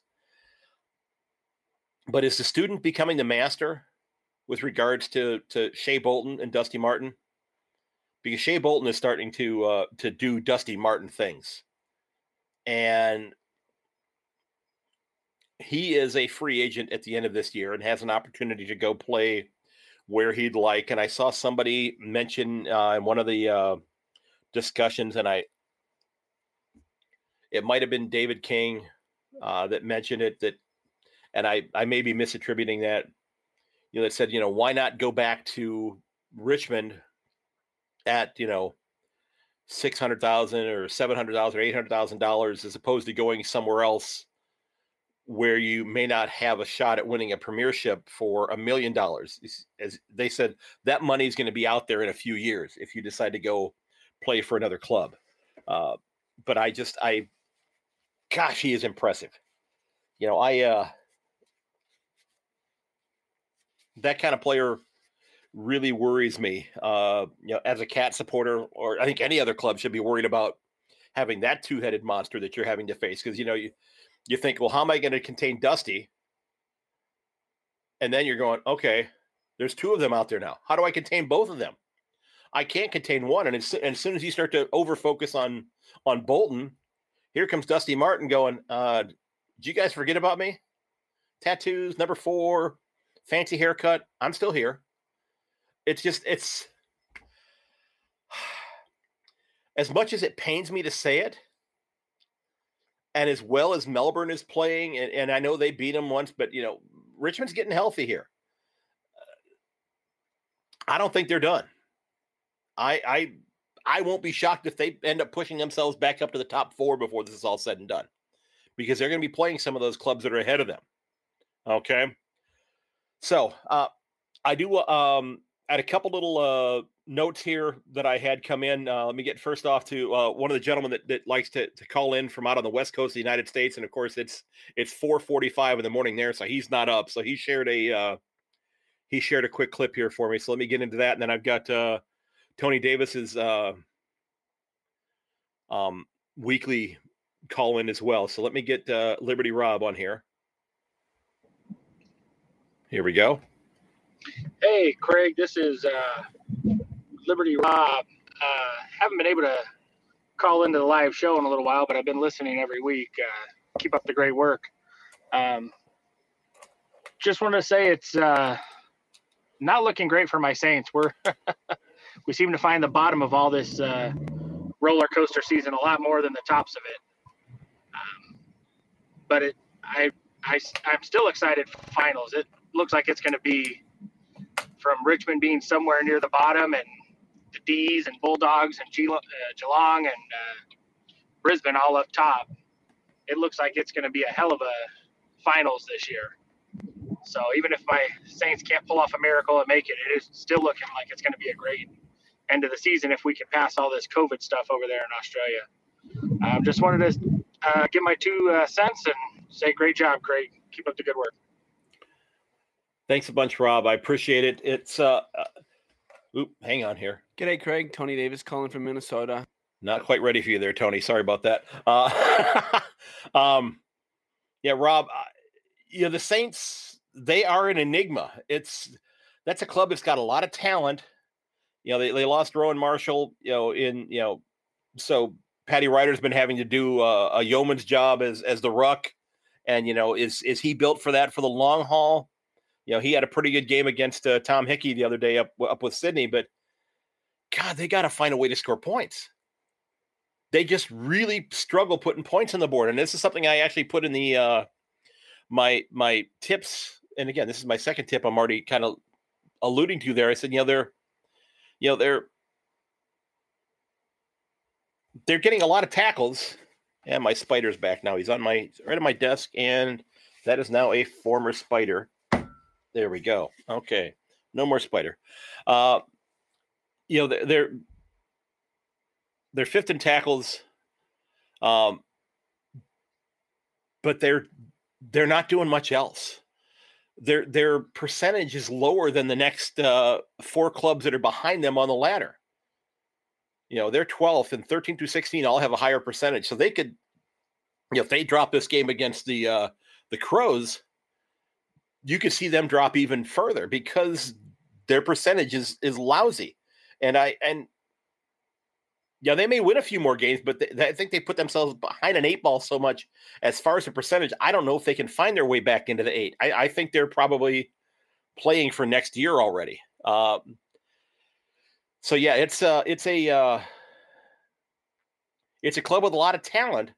But is the student becoming the master with regards to to Shai Bolton and Dusty Martin? Because Shai Bolton is starting to uh, to do Dusty Martin things, and he is a free agent at the end of this year and has an opportunity to go play where he'd like. And I saw somebody mention uh, in one of the uh, discussions, and I, it might have been David King uh, that mentioned it. That, and I, I may be misattributing that. You know, that said, you know, why not go back to Richmond at you know six hundred thousand or seven hundred thousand or eight hundred thousand dollars as opposed to going somewhere else where you may not have a shot at winning a premiership for a million dollars. As they said, that money is going to be out there in a few years if you decide to go play for another club. Uh, but I just, I, gosh, he is impressive. You know, I, uh, that kind of player really worries me. Uh, you know, as a cat supporter, or I think any other club should be worried about having that two-headed monster that you're having to face because you know you you think, well, how am I going to contain Dusty? And then you're going, okay, there's two of them out there now. How do I contain both of them? I can't contain one. And as, and as soon as you start to over focus on on Bolton, here comes Dusty Martin going, uh, did you guys forget about me? Tattoos, number four, fancy haircut. I'm still here. It's just, it's as much as it pains me to say it, and as well as Melbourne is playing, and, and I know they beat them once, but you know, Richmond's getting healthy here. I don't think they're done. I I I won't be shocked if they end up pushing themselves back up to the top four before this is all said and done, because they're going to be playing some of those clubs that are ahead of them. Okay, so uh, I do um, add a couple little uh, notes here that I had come in. Uh, let me get first off to uh, one of the gentlemen that, that likes to, to call in from out on the west coast of the United States, and of course it's it's 4:45 in the morning there, so he's not up. So he shared a uh, he shared a quick clip here for me. So let me get into that, and then I've got uh, Tony Davis's uh, um, weekly call in as well. So let me get Liberty Rob on here. Here we go. Hey, Craig, this is uh, Liberty Rob. Uh, haven't been able to call into the live show in a little while, but I've been listening every week. Uh, keep up the great work. Um, just want to say it's uh, not looking great for my Saints. We're we seem to find the bottom of all this uh, roller coaster season a lot more than the tops of it. Um, but it, I, I, I'm still excited for finals. It looks like it's going to be from Richmond being somewhere near the bottom and the D's and Bulldogs and Geelong, uh, Geelong and uh, Brisbane all up top. It looks like it's going to be a hell of a finals this year. So even if my Saints can't pull off a miracle and make it, it is still looking like it's going to be a great end of the season if we can pass all this COVID stuff over there in Australia. Um, just wanted to uh, give my two uh, cents and say great job, Craig. Keep up the good work. Thanks a bunch, Rob. I appreciate it. It's uh, uh oop, hang on here. G'day, Craig. Tony Davis calling from Minnesota. Not quite ready for you there, Tony. Sorry about that. Uh, um, yeah, Rob. Uh, you know the Saints. They are an enigma. It's that's a club that's got a lot of talent. You know, they, they lost Rowan Marshall. You know, in you know, so Paddy Ryder's been having to do uh, a yeoman's job as as the ruck, and you know, is is he built for that for the long haul? You know, he had a pretty good game against uh, Tom Hickey the other day up up with Sydney, but God, they got to find a way to score points. They just really struggle putting points on the board, and this is something I actually put in the uh, my my tips. And again, this is my second tip. I'm already kind of alluding to there. I said, you know, they're you know they're they're getting a lot of tackles. And my spider's back now. He's on my right on my desk, and that is now a former spider. There we go. Okay. No more spider. Uh, you know, they're they're fifth in tackles. Um, but they're they're not doing much else. Their their percentage is lower than the next uh, four clubs that are behind them on the ladder. You know, they're 12th and 13 through 16 all have a higher percentage. So they could, you know, if they drop this game against the uh, the Crows, you could see them drop even further because their percentage is is lousy. And I and yeah, they may win a few more games, but they, I think they put themselves behind an eight ball so much as far as the percentage. I don't know if they can find their way back into the eight. I, I think they're probably playing for next year already. Um, so yeah, it's uh, it's a uh, it's a club with a lot of talent,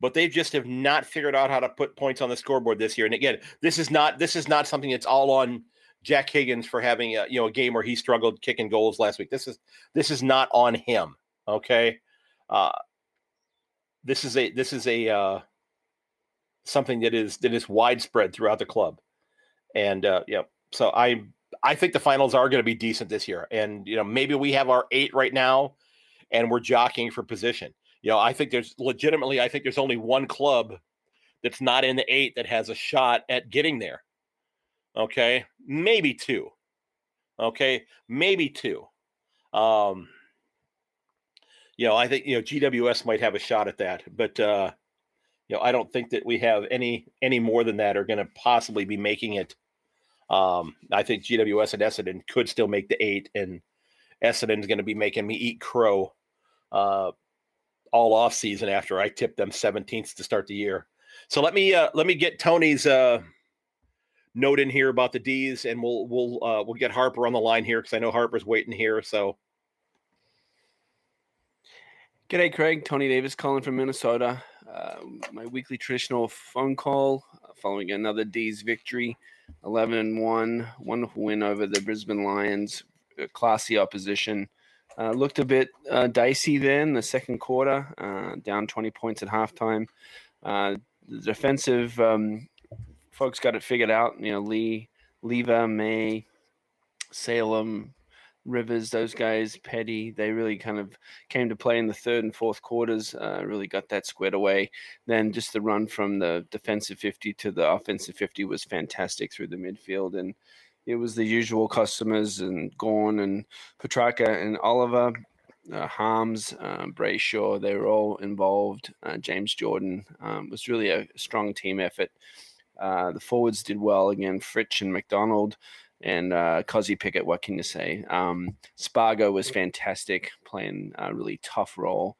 but they just have not figured out how to put points on the scoreboard this year. And again, this is not this is not something that's all on Jack Higgins for having a you know a game where he struggled kicking goals last week. This is this is not on him. Okay, uh, this is a this is a uh, something that is that is widespread throughout the club, and uh, yeah. So I I think the finals are going to be decent this year, and you know maybe we have our eight right now, and we're jockeying for position you know, I think there's legitimately, I think there's only one club that's not in the eight that has a shot at getting there. Okay. Maybe two. Okay. Maybe two. Um, you know, I think you know GWS might have a shot at that, but uh, you know, I don't think that we have any any more than that are going to possibly be making it. Um, I think GWS and Essendon could still make the eight, and Essendon's going to be making me eat crow uh, all off season after I tipped them 17th to start the year. So let me uh, let me get Tony's uh, note in here about the D's, and we'll we'll uh, we'll get Harper on the line here because I know Harper's waiting here. So G'day, Craig. Tony Davis calling from Minnesota. Uh, my weekly traditional phone call uh, following another D's victory, 11 and 1. Wonderful win over the Brisbane Lions. Classy opposition. Uh, looked a bit uh, dicey then the second quarter, uh, down 20 points at halftime. Uh, the defensive um, folks got it figured out. You know, Lee, Lever, May, Salem, Rivers, those guys, Petty, they really kind of came to play in the third and fourth quarters, uh, really got that squared away. Then just the run from the defensive 50 to the offensive 50 was fantastic through the midfield. And it was the usual customers and Gawn and Petrarca and Oliver, uh, Harmes, uh, Brayshaw, they were all involved. Uh, James Jordan um, was really a strong team effort. Uh, the forwards did well again, Fritsch and McDonald and uh, Kozzie Pickett. What can you say? Um, Spargo was fantastic, playing a really tough role.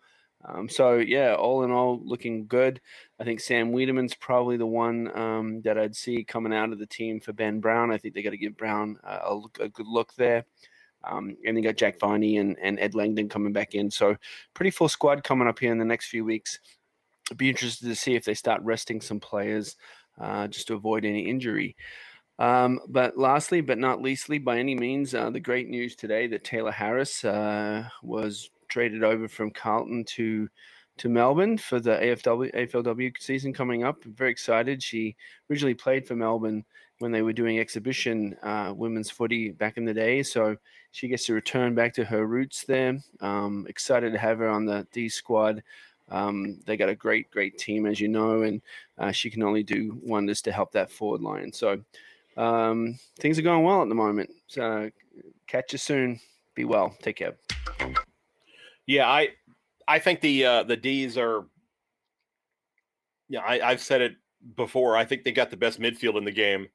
Um, so yeah, all in all, looking good. I think Sam Weideman's probably the one um, that I'd see coming out of the team for Ben Brown. I think they got to give Brown a, a, good look there. Um, and they got Jack Viney and, and Ed Langdon coming back in. So pretty full squad coming up here in the next few weeks. I'd be interested to see if they start resting some players uh, just to avoid any injury. Um, but lastly, but not leastly, by any means, uh, the great news today that Tayla Harris uh, was traded over from Carlton to to Melbourne for the AFW AFLW season coming up. I'm very excited. She originally played for Melbourne when they were doing exhibition uh, women's footy back in the day, so she gets to return back to her roots there. Um, excited to have her on the D squad. Um, they got a great, great team, as you know, and uh, she can only do wonders to help that forward line. So um, things are going well at the moment. So catch you soon. Be well. Take care. Yeah, I I think the uh, the D's are. Yeah, I, I've said it before. I think they got the best midfield in the game,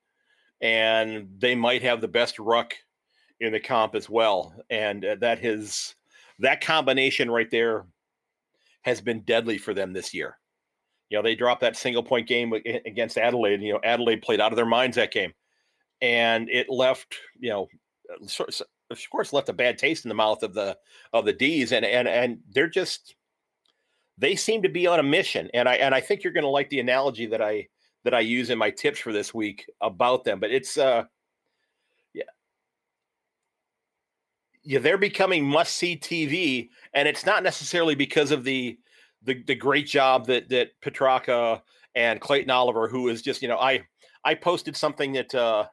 and they might have the best ruck in the comp as well. And uh, that has that combination right there has been deadly for them this year. You know, they dropped that single point game against Adelaide. You know, Adelaide played out of their minds that game and it left you know of course left a bad taste in the mouth of the of the D's and and and they're just they seem to be on a mission and I and I think you're going to like the analogy that I that I use in my tips for this week about them but it's uh yeah. Yeah they're becoming must see TV and it's not necessarily because of the the the great job that that Petrarca and Clayton Oliver who is just you know I I posted something that uh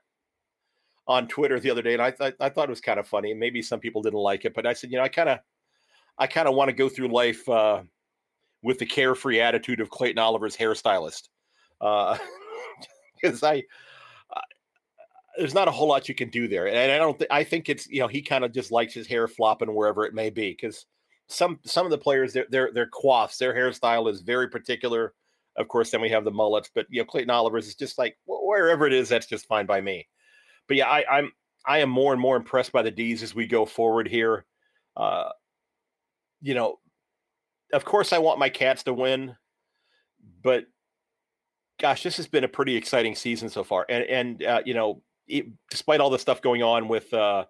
on Twitter the other day, and I th- I thought it was kind of funny. Maybe some people didn't like it, but I said, you know, I kind of I kind of want to go through life uh, with the carefree attitude of Clayton Oliver's hairstylist, because uh, I. Uh, there's not a whole lot you can do there, and I don't. Th- I think it's you know he kind of just likes his hair flopping wherever it may be because some some of the players their their their their hairstyle is very particular. Of course, then we have the mullets, but you know Clayton Oliver's is just like wherever it is, that's just fine by me but yeah, I, I'm I am more and more impressed by the D's as we go forward here. Uh, you know, of course, I want my Cats to win, but gosh, this has been a pretty exciting season so far. And and uh, you know, it, despite all the stuff going on with uh,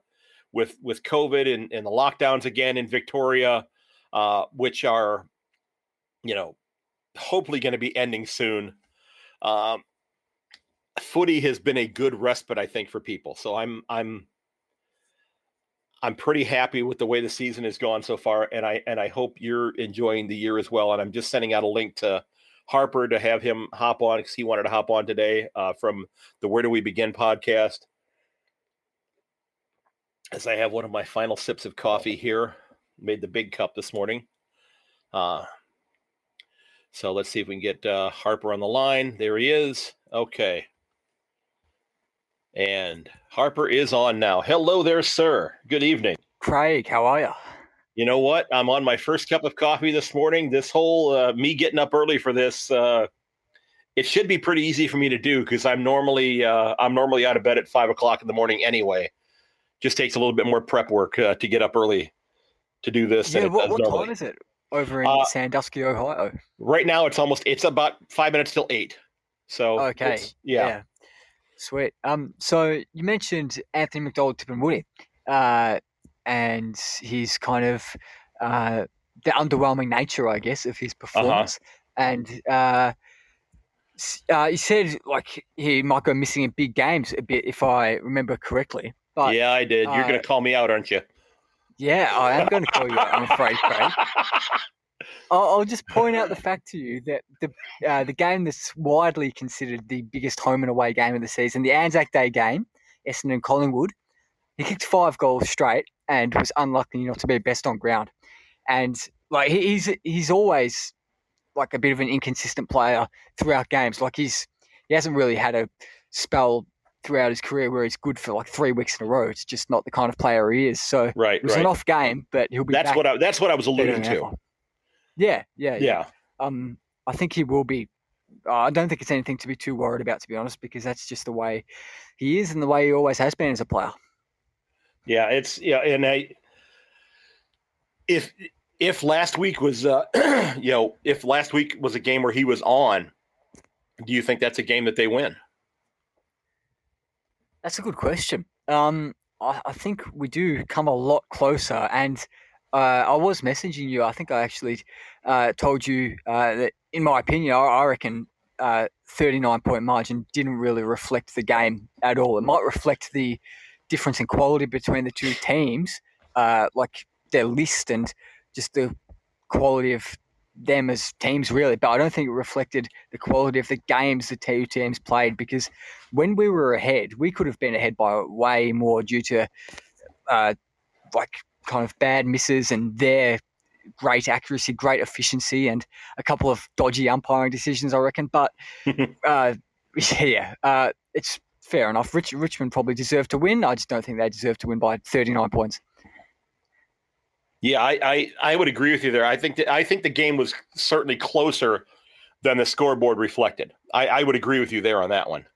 with with COVID and, and the lockdowns again in Victoria, uh, which are you know hopefully going to be ending soon. Um, footy has been a good respite, I think, for people. So I'm I'm I'm pretty happy with the way the season has gone so far, and I and I hope you're enjoying the year as well. And I'm just sending out a link to Harper to have him hop on because he wanted to hop on today uh, from the Where Do We Begin podcast. As I have one of my final sips of coffee here, made the big cup this morning. Uh, so let's see if we can get uh, Harper on the line. There he is. Okay. And Harper is on now. Hello there, sir. Good evening. Craig, how are you? You know what? I'm on my first cup of coffee this morning. This whole uh, me getting up early for this, uh, it should be pretty easy for me to do because I'm normally uh, I'm normally out of bed at five o'clock in the morning anyway. Just takes a little bit more prep work uh, to get up early to do this. Yeah, what, what time is it over in Sandusky, Ohio? Right now, it's almost it's about five minutes till eight. So okay, yeah. yeah. Sweet. Um, so you mentioned Anthony McDonald Tipungwuti, uh, and his kind of uh, the underwhelming nature, I guess, of his uh-huh. performance. Uh-huh. And uh, uh, he said like he might go missing in big games a bit, if I remember correctly. But yeah, I did. You're uh, going to call me out, aren't you? Yeah, I am going to call you out. I'm afraid, Craig. I'll, I'll, just point out the fact to you that the uh, the game that's widely considered the biggest home and away game of the season, the Anzac Day game, Essendon and Collingwood, he kicked five goals straight and was unlucky not to be best on ground. And like he's he's always like a bit of an inconsistent player throughout games. Like he's he hasn't really had a spell throughout his career where he's good for like three weeks in a row. It's just not the kind of player he is. So right, it was right. an off game, but he'll be. That's what I. That's what I was alluding to. Yeah, yeah, yeah, yeah. Um, I think he will be. Uh, I don't think it's anything to be too worried about, to be honest, because that's just the way he is and the way he always has been as a player. Yeah, it's yeah, and I if if last week was uh you know if last week was a game where he was on, do you think that's a game that they win? That's a good question. Um, I, I think we do come a lot closer, and I was messaging you. I think I actually uh, told you uh, that, in my opinion, I, I reckon uh, 39 point margin didn't really reflect the game at all. It might reflect the difference in quality between the two teams, uh, like their list and just the quality of them as teams, really. But I don't think it reflected the quality of the games the two teams played because when we were ahead, we could have been ahead by way more due to uh, like kind of bad misses and their great accuracy, great efficiency, and a couple of dodgy umpiring decisions, I reckon. But uh, yeah, uh, it's fair enough. Rich, Richmond probably deserved to win. I just don't think they deserve to win by 39 points. Yeah, I, I, I would agree with you there. I think that I think the game was certainly closer than the scoreboard reflected. I, I would agree with you there on that one.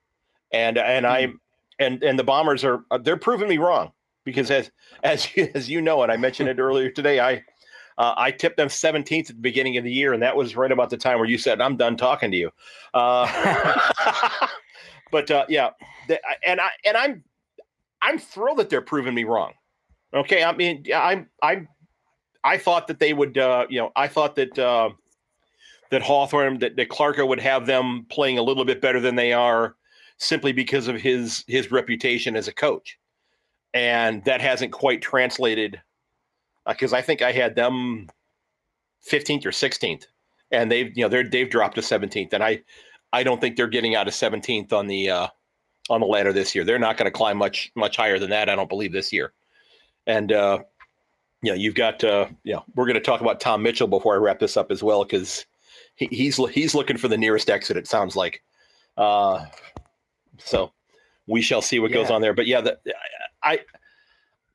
And and mm. I and and the Bombers are they're proving me wrong because as as as you know and I mentioned it earlier today, I uh, I tipped them 17th at the beginning of the year, and that was right about the time where you said, "I'm done talking to you." Uh, but uh, yeah, and I and I'm I'm thrilled that they're proving me wrong. Okay, I mean, I'm I'm I thought that they would, uh, you know, I thought that uh, that Hawthorn that, that Clarko would have them playing a little bit better than they are, simply because of his his reputation as a coach, and that hasn't quite translated. Because uh, I think I had them 15th or 16th, and they've you know they're they've dropped to 17th, and I I don't think they're getting out of 17th on the uh, on the ladder this year. They're not going to climb much much higher than that. I don't believe this year. And uh, you know, you've got uh, you know, we're going to talk about Tom Mitchell before I wrap this up as well because he, he's he's looking for the nearest exit. It sounds like. Uh, so we shall see what yeah. goes on there. But yeah, the, I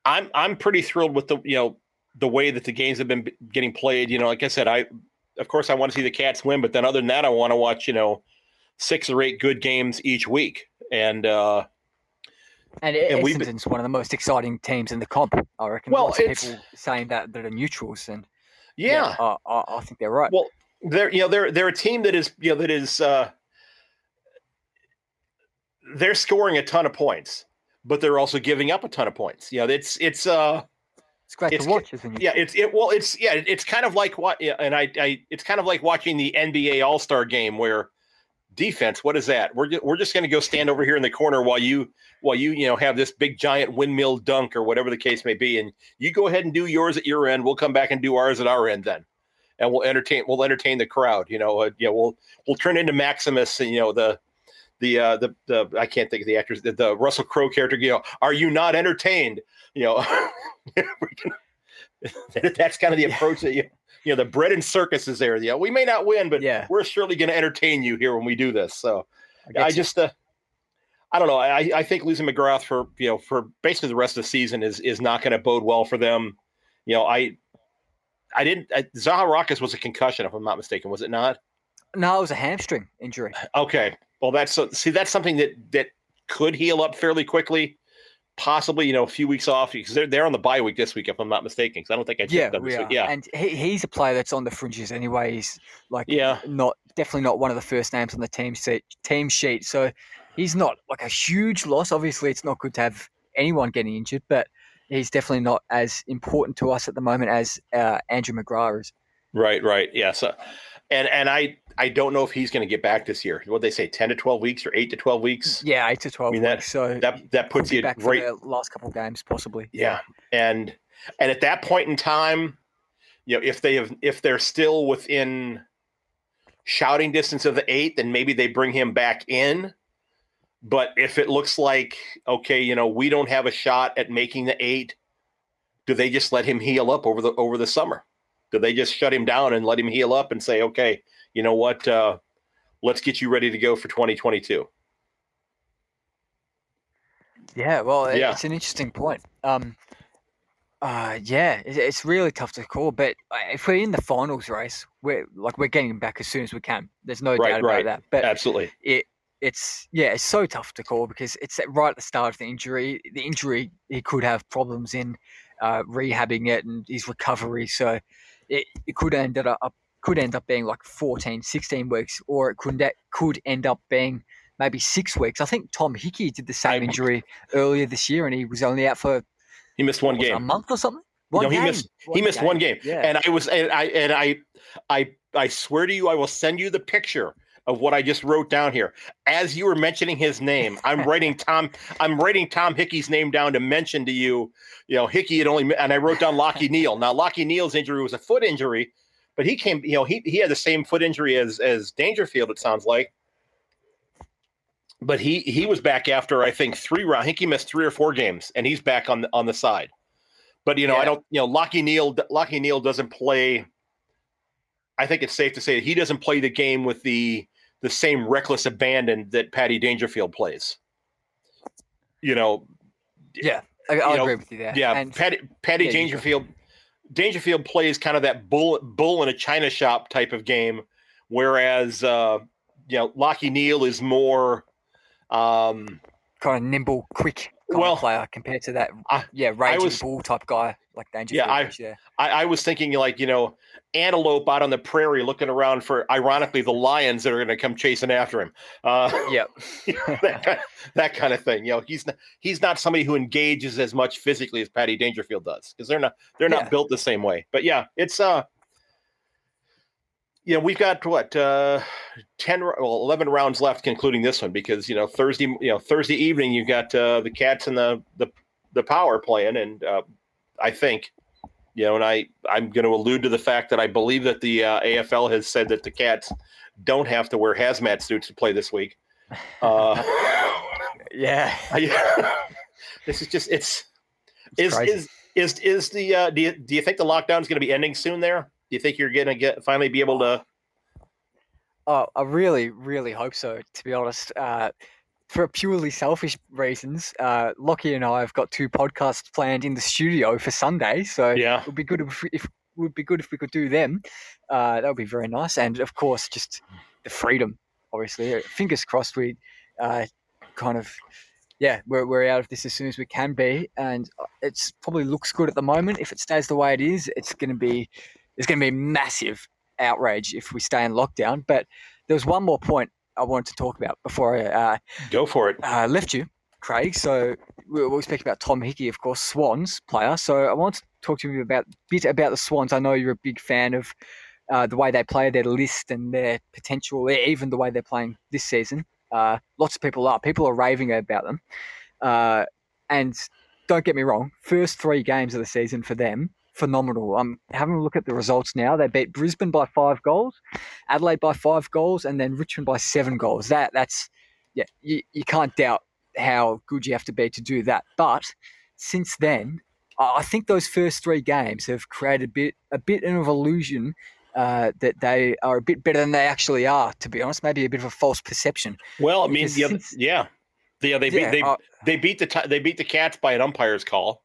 I'm I'm pretty thrilled with the you know the way that the games have been getting played. You know, like I said, I of course I want to see the Cats win, but then other than that, I want to watch you know six or eight good games each week. And uh, and, and Essendon's been, one of the most exciting teams in the comp. I reckon. Well, Lots of people saying that that are neutrals, and yeah, yeah I, I, think they're right. Well, they're you know they're they're a team that is you know that is uh, they're scoring a ton of points, but they're also giving up a ton of points. You know, it's it's uh it's great it's, to watch, isn't it? Yeah, it's it. Well, it's yeah, it's kind of like what, and I, I, it's kind of like watching the NBA All Star Game where defense. What is that? We're we're just going to go stand over here in the corner while you while you you know have this big giant windmill dunk or whatever the case may be, and you go ahead and do yours at your end. We'll come back and do ours at our end then, and we'll entertain we'll entertain the crowd. You know, uh, know, we'll we'll turn into Maximus. And, you know the the uh, the the I can't think of the actors the, the Russell Crowe character. You know, are you not entertained? You know, that's kind of the approach that you you know the bread and circus is there. You know, we may not win, but yeah. we're surely going to entertain you here when we do this. So I, I just uh, I don't know. I I think losing McGrath for you know for basically the rest of the season is is not going to bode well for them. You know, I I didn't. Uh, Zaharakis was a concussion, if I'm not mistaken, was it not? No, it was a hamstring injury. Okay. Well, that's so, see, that's something that that could heal up fairly quickly. Possibly, you know, a few weeks off because they're they're on the bye week this week, if I'm not mistaken. Because I don't think I checked Yeah, them are. Yeah, and he, he's a player that's on the fringes anyway. He's like yeah, not definitely not one of the first names on the team sheet. Team sheet, so he's not like a huge loss. Obviously, it's not good to have anyone getting injured, but he's definitely not as important to us at the moment as uh, Andrew McGrath is. right, right. Yeah. So, and and I I don't know if he's going to get back this year. What they say, ten to twelve weeks or eight to twelve weeks. Yeah, eight to twelve I mean, that- weeks. So That that puts you back right. last couple of games, possibly. Yeah, and and at that point in time, you know, if they have if they're still within shouting distance of the eight, then maybe they bring him back in. But if it looks like okay, you know, we don't have a shot at making the eight, do they just let him heal up over the over the summer? Do they just shut him down and let him heal up and say, okay, you know what, uh, let's get you ready to go for 2022? Yeah, well, Yeah. it's an interesting point. Um, uh, yeah, it's really tough to call. But uh, if we're in the finals race, we're like we're getting back as soon as we can. There's no Right, doubt about right. that. But Absolutely. it it's yeah, it's so tough to call because it's right at the start of the injury. The injury he could have problems in uh, rehabbing it and his recovery. So it, it could end up could end up being like 14, 16 weeks, or it could that could end up being maybe six weeks. I think Tom Hickey did the same I- injury earlier this year, and he was only out for He missed one game, a month or something. No, he game. missed- He missed one game. Yeah. and I was and I and I I I swear to you, I will send you the picture of what I just wrote down here. As you were mentioning his name, I'm writing Tom. I'm writing Tom Hickey's name down to mention to you. You know, Hickey had only and I wrote down Lachie Neale. Now Lachie Neale's injury was a foot injury, but he came. You know, he he had the same foot injury as as Dangerfield. It sounds like. But he he was back after I think three round. I think he missed three or four games, and he's back on the on the side. But you know, I don't. You know, Lachie Neale. Lachie Neale doesn't play. I think it's safe to say that he doesn't play the game with the the same reckless abandon that Paddy Dangerfield plays. You know, yeah, I, I'll you know, agree with you there. yeah, and Paddy Paddy yeah. Dangerfield. Dangerfield plays kind of that bull bull in a china shop type of game, whereas uh, you know Lachie Neale is more. Um, kind of nimble, quick kind Well, of player compared to that, I- yeah, raging was- bull type guy like Dangerfield. Yeah, I- yeah. I, I was thinking like you know antelope out on the prairie looking around for ironically the lions that are going to come chasing after him. Uh, Yep. that, kind, that kind of thing. You know, he's not he's not somebody who engages as much physically as Paddy Dangerfield does because they're not they're not Yeah. built the same way. But yeah, it's uh, you know, we've got what uh, ten well eleven rounds left, concluding this one because you know Thursday you know Thursday evening you've got uh, the Cats and the the the Power playing, and uh, I think. You know, and I, I'm going to allude to the fact that I believe that the uh, AFL has said that the Cats don't have to wear hazmat suits to play this week. Uh, Yeah. I, this is just it's, It's is, is is is the uh, do you do you think the lockdown is going to be ending soon? There, do you think you're going to get finally be able to? Oh, I really, really hope so. To be honest, uh, for purely selfish reasons, uh, Lockie and I have got two podcasts planned in the studio for Sunday, so Yeah, it would be good if, we- if would be good if we could do them. Uh, that would be very nice, and of course, just the freedom. Obviously, fingers crossed. We uh, kind of, yeah, we're we're out of this as soon as we can be, and it's probably looks good at the moment. If it stays the way it is, it's going to be there's going to be massive outrage if we stay in lockdown. But there was one more point I wanted to talk about before I uh, go for it. uh, left you, Craig. So we we speaking about Tom Hickey, of course, Swans player. So I want to talk to you about bit about the Swans. I know you're a big fan of uh, the way they play, their list, and their potential, even the way they're playing this season. Uh, lots of people are. People are raving about them. Uh, and don't get me wrong, first three games of the season for them, phenomenal. I'm having a look at the results now. They beat Brisbane by five goals, Adelaide by five goals, and then Richmond by seven goals. That that's yeah, you, you can't doubt how good you have to be to do that. But since then, I I think those first three games have created a bit a bit of illusion uh, that they are a bit better than they actually are. To be honest, maybe a bit of a false perception. Well, I mean, Because the other, since- yeah, yeah, they Yeah, beat they uh, they beat the they beat the Cats by an umpire's call.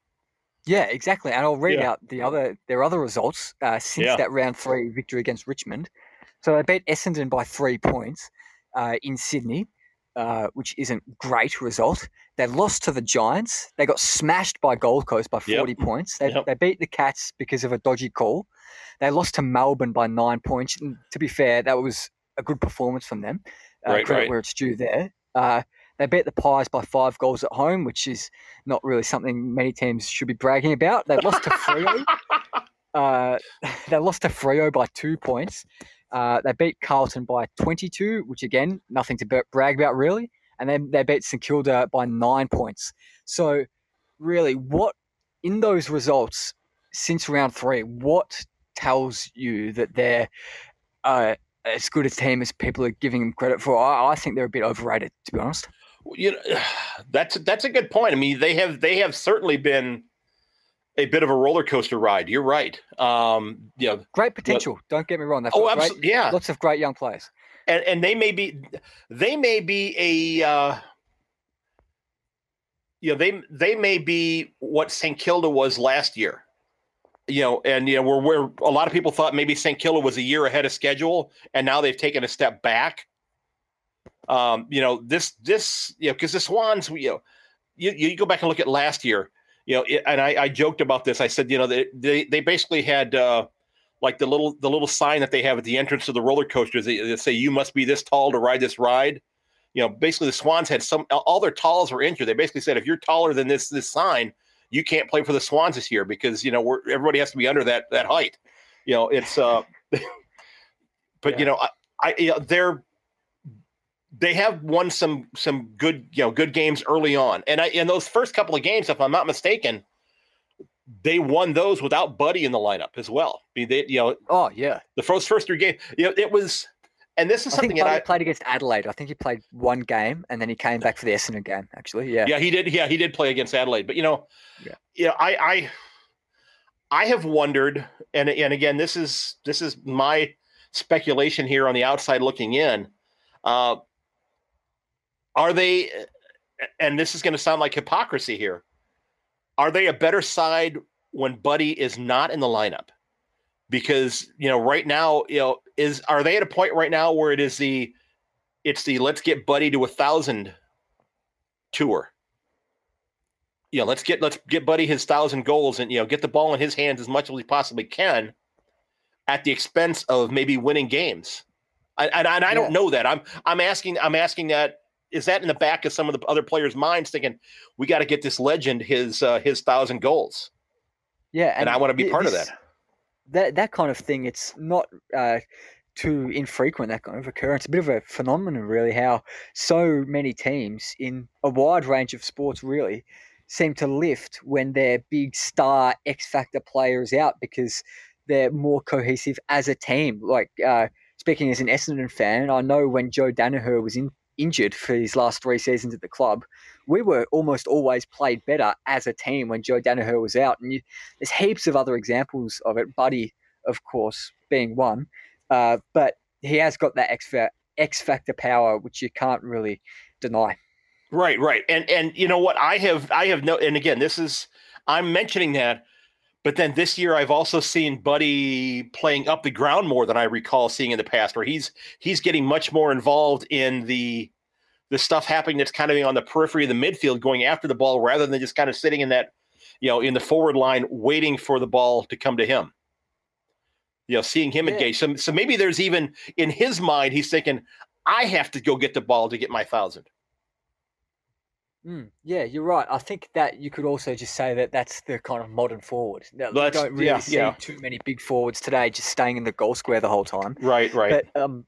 Yeah, exactly. And I'll read Yeah. out the other their other results uh, since Yeah. that round three victory against Richmond. So they beat Essendon by three points uh, in Sydney, uh, which isn't great result. They lost to the Giants. They got smashed by Gold Coast by Yep. 40 points. They, Yep. they beat the Cats because of a dodgy call. They lost to Melbourne by nine points. And to be fair, that was a good performance from them. Uh, Right, credit right. where it's due there. They beat the Pies by five goals at home, which is not really something many teams should be bragging about. They lost to Freo. uh, they lost to Freo by two points. Uh, they beat Carlton by 22, which again, nothing to bra- brag about really. And then they beat St Kilda by nine points. So, really, what in those results since round three, what tells you that they're uh, as good a team as people are giving them credit for? I, I think they're a bit overrated, to be honest. You know that's that's a good point. I mean, they have they have certainly been a bit of a roller coaster ride. You're right. Um, you know, Great potential. Don't get me wrong. They've oh, great, absolutely, yeah. lots of great young players. and and they may be they may be a uh you know they they may be what St Kilda was last year you know and you know where where a lot of people thought maybe St Kilda was a year ahead of schedule and now they've taken a step back um you know this this you know because the Swans you know you, you go back and look at last year you know it, and I, I joked about this. I said you know they they, they basically had uh like the little the little sign that they have at the entrance of the roller coasters. That that say you must be this tall to ride this ride. You know basically the swans had some all their talls were injured. They basically said if you're taller than this this sign you can't play for the swans this year because you know we're, everybody has to be under that that height. You know it's uh but you know i, I you know, they're they have won some some good you know good games early on and i in those first couple of games if i'm not mistaken they won those without buddy in the lineup as well I mean, they, you know Oh yeah, the first first three games you know it was and this is I something think that Buddy i played against Adelaide. I think he played one game and then he came back for the Essendon game. Actually, yeah. yeah he did yeah he did play against adelaide but you know Yeah. you know i i i have wondered and and again this is this is my speculation here on the outside looking in uh are they and this is going to sound like hypocrisy here. Are they a better side when buddy is not in the lineup? Because you know right now you know is are they at a point right now where it is the it's the let's get buddy to a thousand tour? You know let's get let's get buddy his thousand goals and you know get the ball in his hands as much as we possibly can at the expense of maybe winning games. And, and, and i don't Yeah. know that. I'm i'm asking i'm asking that is that in the back of some of the other players minds thinking we got to get this legend his uh, his thousand goals Yeah, and, i want to be part of that That that kind of thing. It's not uh, too infrequent. That kind of occurrence. A bit of a phenomenon, really. How so many teams in a wide range of sports really seem to lift when their big star X factor player is out because they're more cohesive as a team. Like uh, speaking as an Essendon fan, I know when Joe Daniher was in, injured for his last three seasons at the club, we were almost always played better as a team when Joe Daniher was out. And you, there's heaps of other examples of it. Buddy, of course, being one, uh, but he has got that X, X factor power, which you can't really deny. Right, right. And and you know what? I have I have no and again, this is I'm mentioning that, but then this year I've also seen Buddy playing up the ground more than I recall seeing in the past, where he's he's getting much more involved in the the stuff happening that's kind of on the periphery of the midfield, going after the ball rather than just kind of sitting in that, you know, in the forward line waiting for the ball to come to him. You know, seeing him Yeah. engage. So, so maybe there's even in his mind, he's thinking, I have to go get the ball to get my thousand. Mm, yeah, you're right. I think that you could also just say that that's the kind of modern forward. Now, you don't really yeah, see yeah. too many big forwards today just staying in the goal square the whole time. Right, right. But um,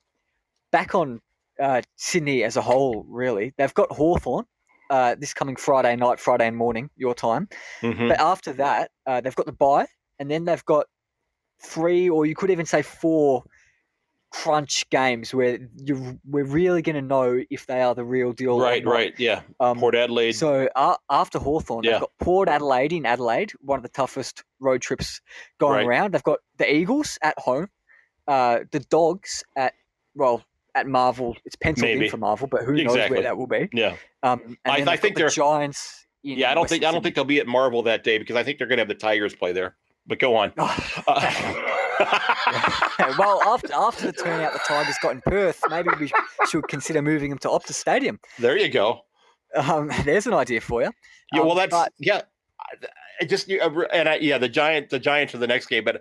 back on uh, Sydney as a whole, really, they've got Hawthorn uh, this coming Friday night, Friday and morning, your time. Mhm. But after that, uh, they've got the bye, and then they've got three, or you could even say four crunch games where you we're really going to know if they are the real deal. Right, right. Yeah. Um, Port Adelaide. so uh, after Hawthorn, Yeah. they've got Port Adelaide in Adelaide, one of the toughest road trips going Right. around. They've got the Eagles at home, uh, the Dogs at well at Marvel. It's penciled Maybe. in for Marvel, but who knows where that will be. yeah. Um, and I- I think the they're- Giants in Yeah, I don't think I don't think they'll be at Marvel that day because I think they're going to have the Tigers play there. But go on. Uh, well, after after the turnout the Tigers got in Perth, maybe we should consider moving them to Optus Stadium. there you go. Um, there's an idea for you. Yeah, well, Um, that's but- yeah. I- just uh, and I, yeah, the giant, the Giants are the next game. But uh,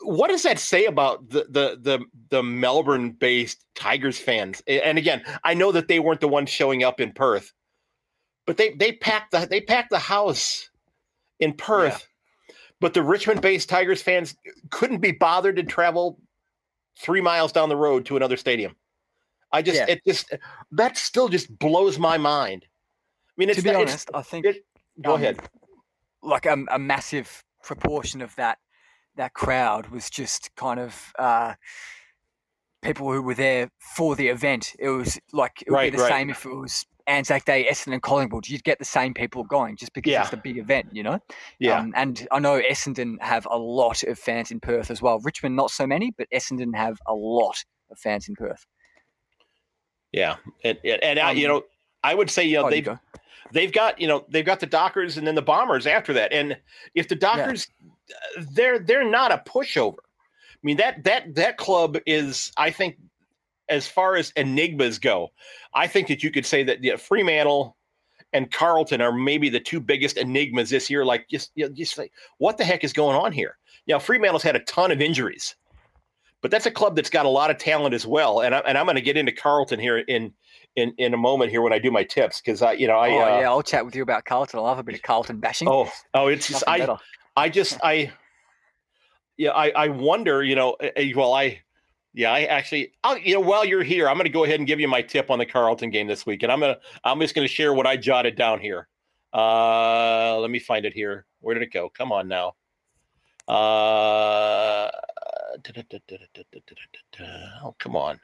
what does that say about the the the the Melbourne-based Tigers fans? And again, I know that they weren't the ones showing up in Perth, but they they packed the they packed the house in Perth. But the Richmond-based Tigers fans couldn't be bothered to travel three miles down the road to another stadium. I just Yeah. it just that still just blows my mind. I mean, it's to be it's- honest, I think it- Go um, ahead. like a, a massive proportion of that that crowd was just kind of uh, people who were there for the event. It was like it would Right, be the right. same if it was Anzac Day, Essendon, and Collingwood. You'd get the same people going just because Yeah. it's the big event, you know. Yeah. Um, and I know Essendon have a lot of fans in Perth as well. Richmond not so many, but Essendon have a lot of fans in Perth. Yeah, and and, and I, you Um, know, I would say you know Oh, they've go. they've got you know they've got the Dockers and then the Bombers after that, and if the Dockers, uh, they're they're not a pushover. I mean that that that club is, I think, as far as enigmas go, I think that you could say that yeah, Fremantle and Carlton are maybe the two biggest enigmas this year. Like just you know, just like what the heck is going on here? You know, Fremantle's had a ton of injuries, but that's a club that's got a lot of talent as well. And I, and I'm going to get into Carlton here in in in a moment here when I do my tips because I you know I oh uh, yeah, I'll chat with you about Carlton. I love a bit of Carlton bashing. oh oh it's just I better. I just I yeah I I wonder you know eh, eh, well I yeah I actually I'll, you know while you're here I'm going to go ahead and give you my tip on the Carlton game this week and I'm gonna I'm just going to share what I jotted down here. Uh, let me find it here. Where did it go? Come on now. Uh, oh come on.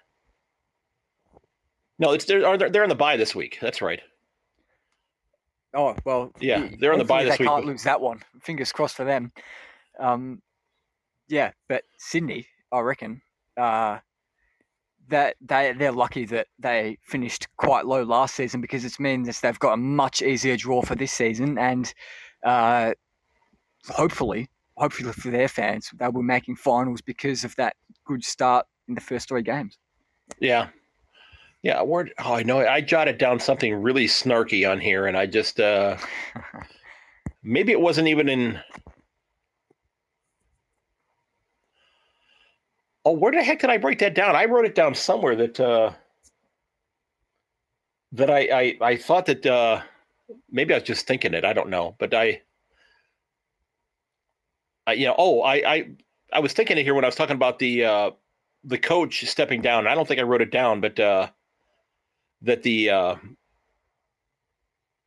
No, it's they're they're they're the bye this week. That's right. Oh well, Yeah, they're on the bye this they week. Can't lose that one. Fingers crossed for them. Um, yeah, but Sydney, I reckon, uh, that they they're lucky that they finished quite low last season because it means that they've got a much easier draw for this season, and uh, hopefully, hopefully for their fans, they'll be making finals because of that good start in the first three games. Yeah. Yeah, where oh I know I jotted down something really snarky on here and I just uh maybe it wasn't even in Oh, where the heck did I break that down? I wrote it down somewhere that uh that I I, I thought that uh maybe I was just thinking it, I don't know, but I I you know, oh, I I I was thinking it here when I was talking about the uh the coach stepping down. I don't think I wrote it down, but uh that the uh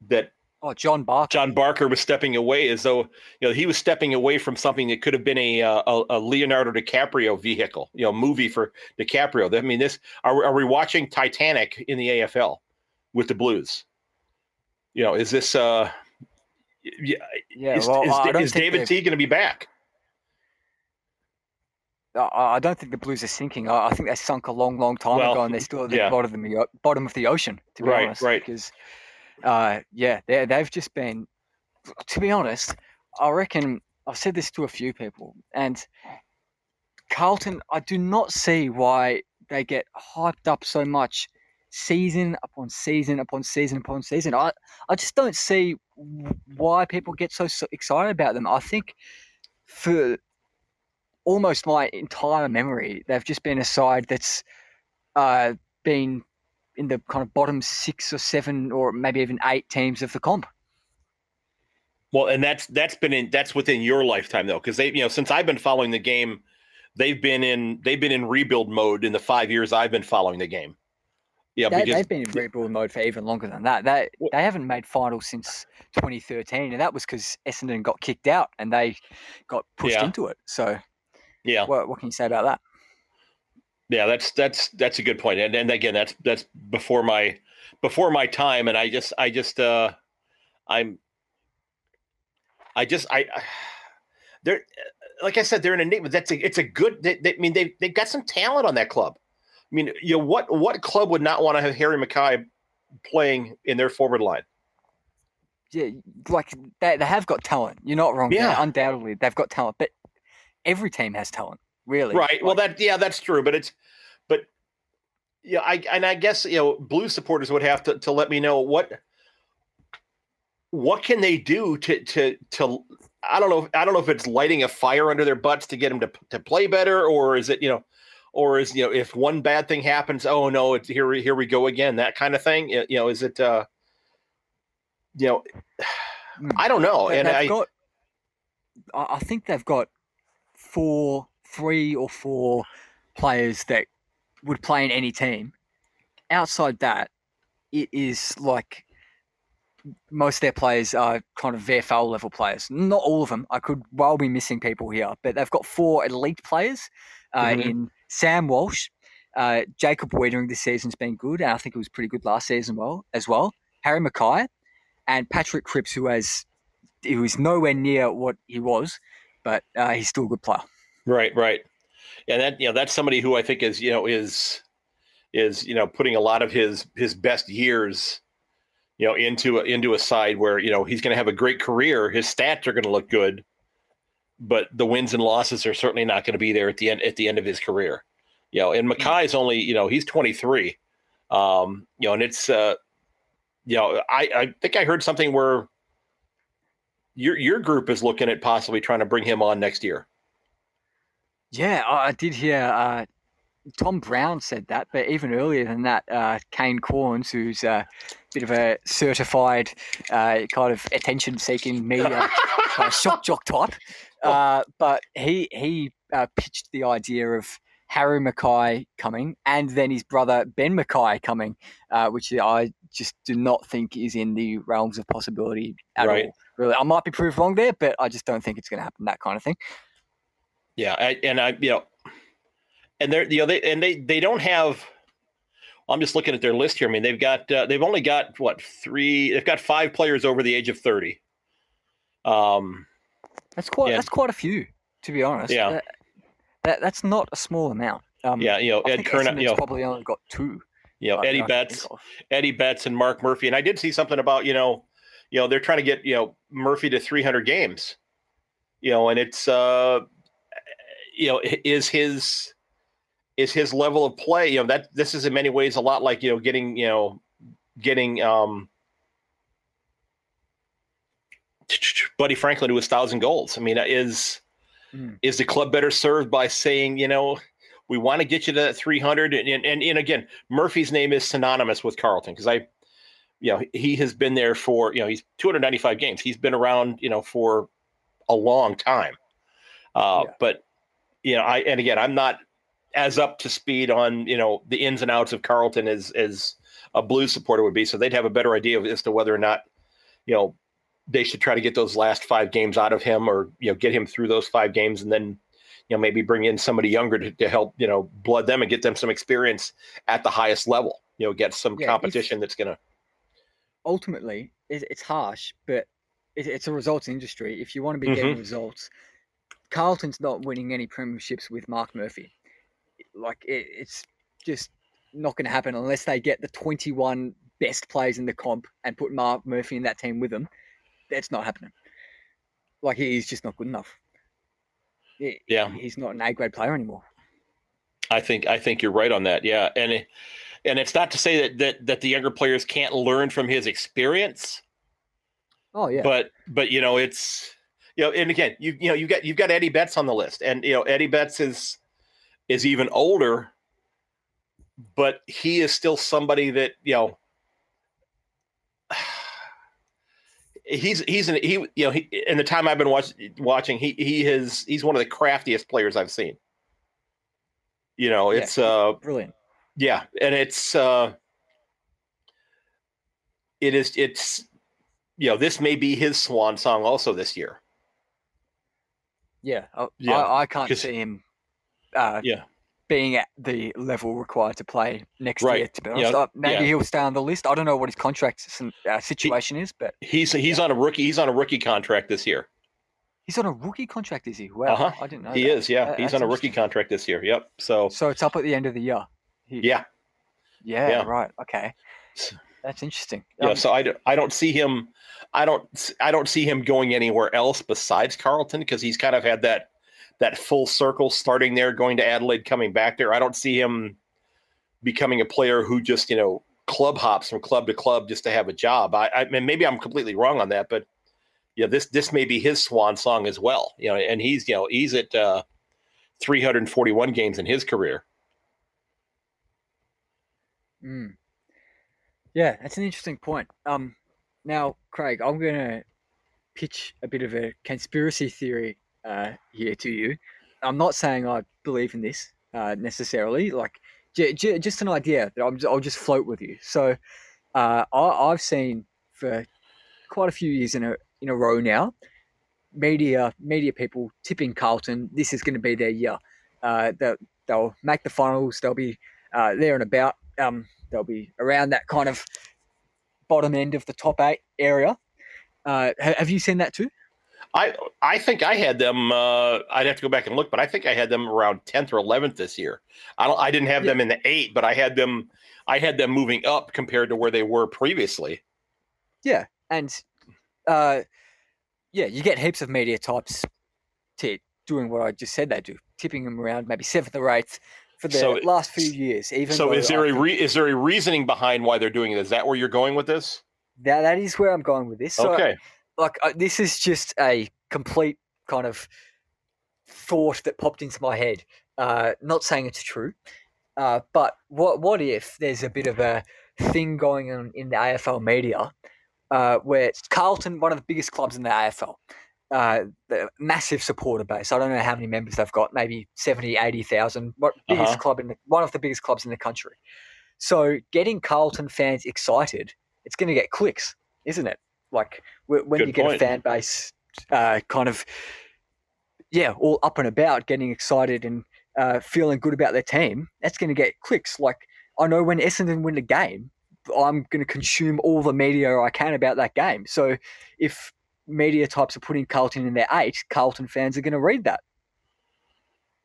that Oh, John Barker. John Barker was stepping away as though you know he was stepping away from something that could have been a uh, a, a Leonardo DiCaprio vehicle, you know, movie for DiCaprio. I mean, this are are we watching Titanic in the AFL with the Blues? You know, is this uh yeah, yeah, is, well, is, I don't is David T going to be back? I don't think the Blues are sinking. I I think they sunk a long, long time Well, ago, and they're still at the yeah. bottom of the bottom of the ocean. To be Right, honest, right. Because, uh, yeah, they they've just been. To be honest, I reckon I've said this to a few people, and Carlton, I do not see why they get hyped up so much, season upon season upon season upon season. I I just don't see why people get so, so excited about them. I think for almost my entire memory, they've just been a side that's uh, been in the kind of bottom six or seven or maybe even eight teams of the comp. Well, and that's that's been in that's within your lifetime though, because they you know since I've been following the game, they've been in they've been in rebuild mode in the five years I've been following the game. Yeah, they, because they've been in rebuild mode for even longer than that. They Well- they haven't made finals since 2013, and that was because Essendon got kicked out and they got pushed Yeah. into it. So yeah, what, what can you say about that? Yeah, that's that's that's a good point. And and again, that's that's before my before my time, and I just I just uh I'm I just I they're like I said they're an enigma. That's a it's a good. They, they, I mean they they've got some talent on that club. I mean, you know what what club would not want to have Harry McKay playing in their forward line? yeah, like they they have got talent. You're not wrong. there. Yeah. undoubtedly they've got talent, but every team has talent, really. Right. Well, that yeah, that's true. But it's but yeah, I and I guess you know, blue supporters would have to to let me know what what can they do to to to I don't know I don't know if it's lighting a fire under their butts to get them to to play better or is it you know or is you know if one bad thing happens oh no it's here here we go again that kind of thing you know is it uh you know Mm. I don't know and I got. I I think they've got four, three or four players that would play in any team. Outside that, it is like most of their players are kind of VFL level players. Not all of them. I could well be missing people here, but they've got four elite players uh, Mhm. in Sam Walsh. Uh, Jacob Weitering this season's been good, and I think it was pretty good last season well as well. Harry McKay and Patrick Cripps, who has he was nowhere near what he was, but uh, he's still a good player. Right, right. And that you know that's somebody who I think is you know is is you know putting a lot of his his best years you know into a, into a side where you know he's going to have a great career. His stats are going to look good, but the wins and losses are certainly not going to be there at the end at the end of his career. You know, and McKay's only you know he's 23. Um, you know, and it's uh, you know I I think I heard something where your your group is looking at possibly trying to bring him on next year. Yeah, I did hear uh, Tom Browne said that, but even earlier than that, uh, Kane Cornes, who's a bit of a certified uh, kind of attention-seeking media uh, shock jock type, uh, but he he uh, pitched the idea of Harry McKay coming and then his brother Ben McKay coming, uh, which I just do not think is in the realms of possibility at Right. all. Really, I might be proved wrong there, but I just don't think it's going to happen. That kind of thing. Yeah, I, and I, you know, and they're, you know, they and they they don't have. I'm just looking at their list here. I mean, they've got uh, they've only got what three? They've got five players over the age of thirty. Um, That's quite. That's quite a few, to be honest. Yeah. That, that that's not a small amount. Um, yeah, you know, I Ed think Kern, Essendon's you know, probably only got two. you know, Eddie Betts. Eddie Betts, and Mark Murphy. And I did see something about you know, you know, they're trying to get you know Murphy to 300 games. You know, and it's uh, you know, is his is his level of play. You know, that this is in many ways a lot like you know getting you know getting um. Buddy Franklin to his thousand goals. I mean, is Mm. is the club better served by saying, you know, we want to get you to that 300 and, and, and, again murphy's name is synonymous with carlton because i you know he has been there for you know he's 295 games he's been around you know for a long time uh Yeah. but you know i and again i'm not as up to speed on you know the ins and outs of carlton as as a blues supporter would be so they'd have a better idea of, as to whether or not you know they should try to get those last five games out of him or you know get him through those five games and then you know maybe bring in somebody younger to, to help you know blood them and get them some experience at the highest level you know get some Yeah, competition that's gonna Ultimately, it's harsh, but it's a results industry. If you want to be getting mm-hmm. results, Carlton's not winning any premierships with Mark Murphy. Like it, it's just not going to happen unless they get the twenty-one best players in the comp and put Mark Murphy in that team with them. That's not happening. Like he's just not good enough. Yeah. he's not an A grade player anymore. I think I think you're right on that. Yeah, and it, and it's not to say that that that the younger players can't learn from his experience, Oh yeah, but but you know it's you know and again you you know you got you've got Eddie Betts on the list, and you know Eddie Betts is is even older, but he is still somebody that you know. He's he's an, he you know he in the time I've been watch, watching he he is he's one of the craftiest players I've seen. You know, Yeah. it's uh brilliant. yeah, and it's uh it is it's you know, this may be his swan song also this year. Yeah, I, Yeah, I, I can't see him. Uh, Yeah. being at the level required to play next Right, year. To be honest, yeah, maybe yeah. he'll stay on the list. I don't know what his contract uh, situation is, but He's he's on a rookie he's on a rookie contract this year. he's on a rookie contract. Is he? Wow, Uh-huh. I didn't know. He that. is, yeah. That- he's on a rookie contract this year. Yep. So So it's up at the end of the year. He- yeah. yeah, yeah. right. Okay. That's interesting. Yeah, Um, so I, don't- I don't see him I don't I don't see him going anywhere else besides Carlton because he's kind of had that that full circle starting there, going to Adelaide, coming back there. I don't see him becoming a player who just you know club hops from club to club just to have a job. I, I mean, maybe I'm completely wrong on that, but yeah, this this may be his swan song as well. You know, and he's you know he's at uh, 341 games in his career. Mm. Yeah, that's an interesting point. Um, now, Craig, I'm going to pitch a bit of a conspiracy theory uh, here to you. I'm not saying I believe in this uh, necessarily, like j- j- just an idea that I'm, I'll just float with you. So, uh, I, I've seen for quite a few years in a in a row now, media media people tipping Carlton. This is going to be their year. Uh, they'll, they'll make the finals. They'll be uh, there and about. Um, they'll be around that kind of bottom end of the top eight area. Uh, have you seen that too? I I think I had them. Uh, I'd have to go back and look, but I think I had them around tenth or eleventh this year. I don't. I didn't have Yeah. them in the eight, but I had them. I had them moving up compared to where they were previously. Yeah, and uh, yeah, you get heaps of media types doing what I just said they do, tipping them around maybe seventh or eighth for the So- last few years. Even So is there I a re- is there a reasoning behind why they're doing it? Is that where you're going with this? that that is where I'm going with this. So, okay. like uh, this is just a complete kind of thought that popped into my head. Uh, not saying it's true, uh, but what what if there's a bit of a thing going on in the AFL media uh, where Carlton, one of the biggest clubs in the AFL, uh, the massive supporter base. I don't know how many members they've got, maybe 70, 80,000. Biggest Uh-huh. club in the, one of the biggest clubs in the country. So getting Carlton fans excited, it's going to get clicks, isn't it? Like when Good you get point. a fan base uh, kind of, yeah, all up and about, getting excited and uh, feeling good about their team, that's going to get clicks. Like I know when Essendon win a game, I'm going to consume all the media I can about that game. So if media types are putting Carlton in their eight, Carlton fans are going to read that.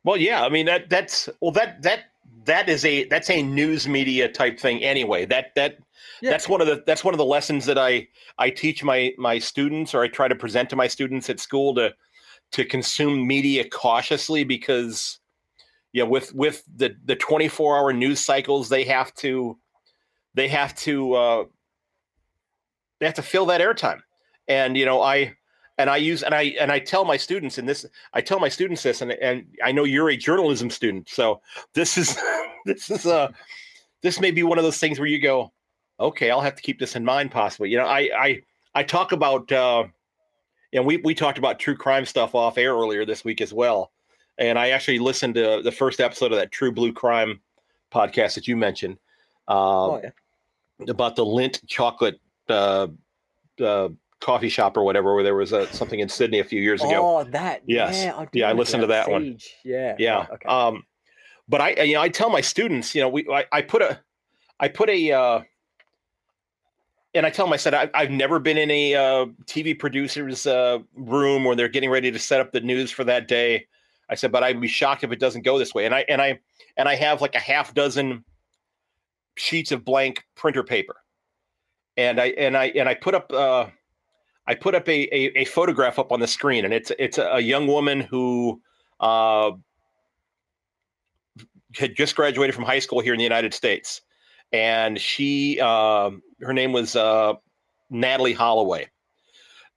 Well, yeah. I mean that that's well that that that is a that's a news media type thing anyway. That that Yeah. that's one of the that's one of the lessons that I I teach my my students or I try to present to my students at school to to consume media cautiously because yeah with with the the 24 hour news cycles they have to they have to uh they have to fill that airtime and you know i and i use and i and i tell my students and this i tell my students this and and i know you're a journalism student so this is this is uh this may be one of those things where you go okay i'll have to keep this in mind possibly you know i i i talk about uh and we we talked about true crime stuff off air earlier this week as well and i actually listened to the first episode of that true blue crime podcast that you mentioned uh, oh, yeah. about the Lindt chocolate uh, uh, coffee shop or whatever, where there was a, something in Sydney a few years ago. Oh, that. Yes. Yeah, I, Yeah, I listened to that one. Yeah. yeah. okay. Um, but I, you know, I tell my students, you know, we, I, I put a, I put a, uh, and I tell them, I said, I, I've never been in a uh, TV producer's uh, room where they're getting ready to set up the news for that day. I said, but I'd be shocked if it doesn't go this way. And I, and I, and I have like a half dozen sheets of blank printer paper. And I, and I, and I put up, uh, I put up a, a, a photograph up on the screen and it's, it's a, young woman who, uh, had just graduated from high school here in the United States, and she um, her name was uh, Natalee Holloway,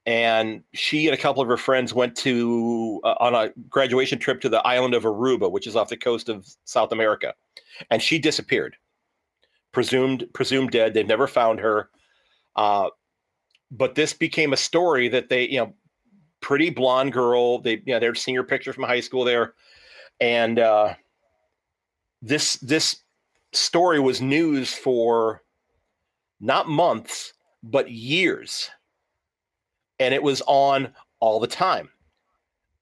and she and a couple of her friends went to uh, on a graduation trip to the island of Aruba, which is off the coast of South America, and she disappeared, presumed presumed dead. They've never found her, uh, but this became a story that they you know pretty blonde girl they you know they're picture from high school there. And uh this this story was news for not months but years. And it was on all the time.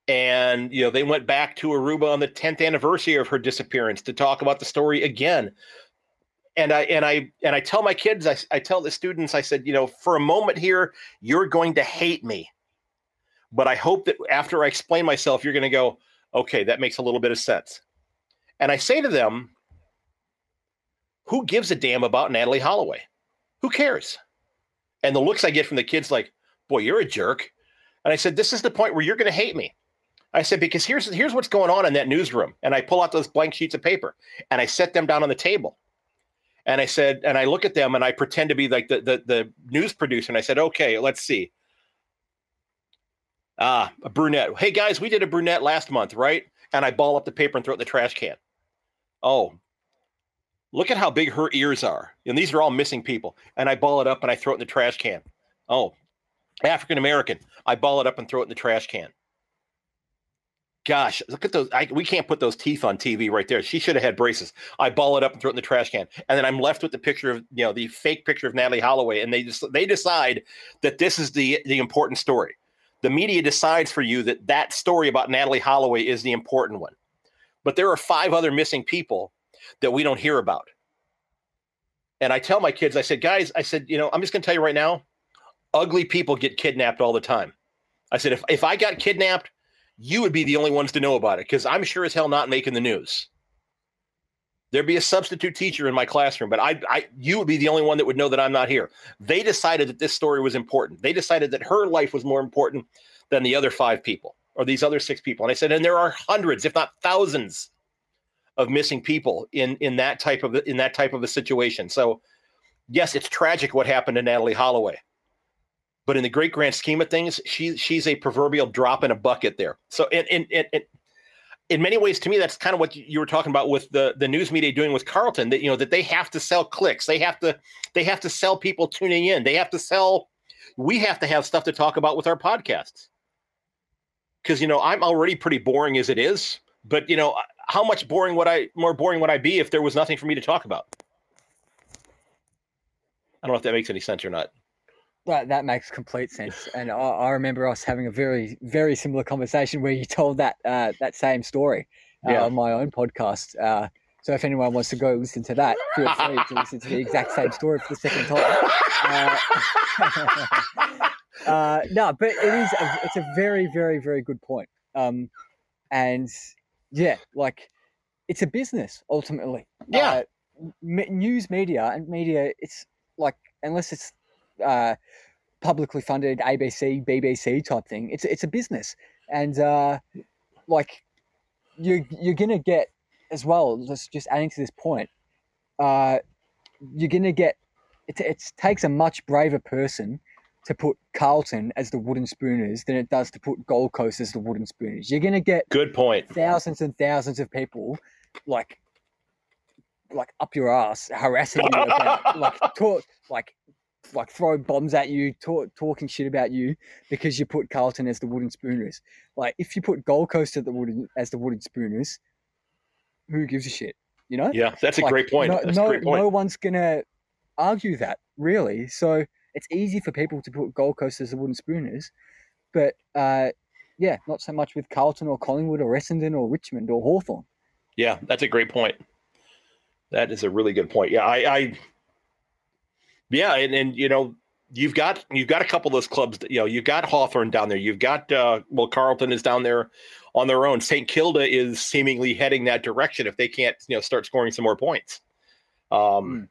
And you know they went back to aruba on the 10th anniversary of her disappearance to talk about the story again and i and i and i tell my kids i, I tell the students i said you know for a moment here you're going to hate me but i hope that after i explain myself you're going to go okay that makes a little bit of sense and I say to them, who gives a damn about Natalee Holloway? Who cares? And the looks I get from the kids, like, boy, you're a jerk. And I said, this is the point where you're going to hate me. I said, because here's here's what's going on in that newsroom. And I pull out those blank sheets of paper and I set them down on the table. And I said, and I look at them and I pretend to be like the the, the news producer. And I said, okay, let's see. Ah, a brunette. Hey guys, we did a brunette last month, right? And I ball up the paper and throw it in the trash can. Oh, look at how big her ears are. And these are all missing people. And I ball it up and I throw it in the trash can. Oh, African American. I ball it up and throw it in the trash can. Gosh, look at those. I, we can't put those teeth on TV right there. She should have had braces. I ball it up and throw it in the trash can. And then I'm left with the picture of, you know, the fake picture of Natalee Holloway. And they just, they decide that this is the, the important story. The media decides for you that that story about Natalee Holloway is the important one. But there are five other missing people that we don't hear about. And I tell my kids, I said, guys, I said, you know, I'm just going to tell you right now, ugly people get kidnapped all the time. I said, if, if I got kidnapped, you would be the only ones to know about it because I'm sure as hell not making the news. There'd be a substitute teacher in my classroom, but I, I, you would be the only one that would know that I'm not here. They decided that this story was important. They decided that her life was more important than the other five people or these other six people. And I said, and there are hundreds, if not thousands, of missing people in in that type of in that type of a situation. So, yes, it's tragic what happened to Natalee Holloway but in the great grand scheme of things, she she's a proverbial drop in a bucket there. So in in in, in many ways, to me, that's kind of what you were talking about with the the news media doing with Carlton. That you know that they have to sell clicks, they have to they have to sell people tuning in, they have to sell. We have to have stuff to talk about with our podcasts because you know I'm already pretty boring as it is. But you know how much boring would I more boring would I be if there was nothing for me to talk about? I don't know if that makes any sense or not. That that makes complete sense, and I, I, remember us having a very very similar conversation where you told that uh, that same story uh, yeah. on my own podcast. Uh, so if anyone wants to go listen to that, feel free to listen to the exact same story for the second time. Uh, uh, no, but it is a, it's a very very very good point. Um, and yeah, like it's a business ultimately. Yeah, uh, news media and media. It's like unless it's uh, publicly funded ABC, BBC type thing. It's it's a business, and uh, like you you're gonna get as well. Just just adding to this point, uh, you're gonna get it. It takes a much braver person to put Carlton as the wooden spooners than it does to put Gold Coast as the wooden spooners. You're gonna get good point. Thousands and thousands of people like like up your ass harassing you about like talk like like throw bombs at you, talk, talking shit about you because you put Carlton as the wooden spooners. Like if you put Gold Coast at the wooden as the wooden spooners, who gives a shit? You know? Yeah, that's a like, great point. No, no, great point. no one's gonna argue that really. So it's easy for people to put Gold Coast as the wooden spooners, but uh, yeah, not so much with Carlton or Collingwood or Essendon or Richmond or Hawthorn. Yeah, that's a great point. That is a really good point. Yeah, I, I yeah, and, and you know, you've got you've got a couple of those clubs that, you know you've got Hawthorn down there. You've got uh well Carlton is down there on their own. St Kilda is seemingly heading that direction if they can't you know start scoring some more points. Um mm.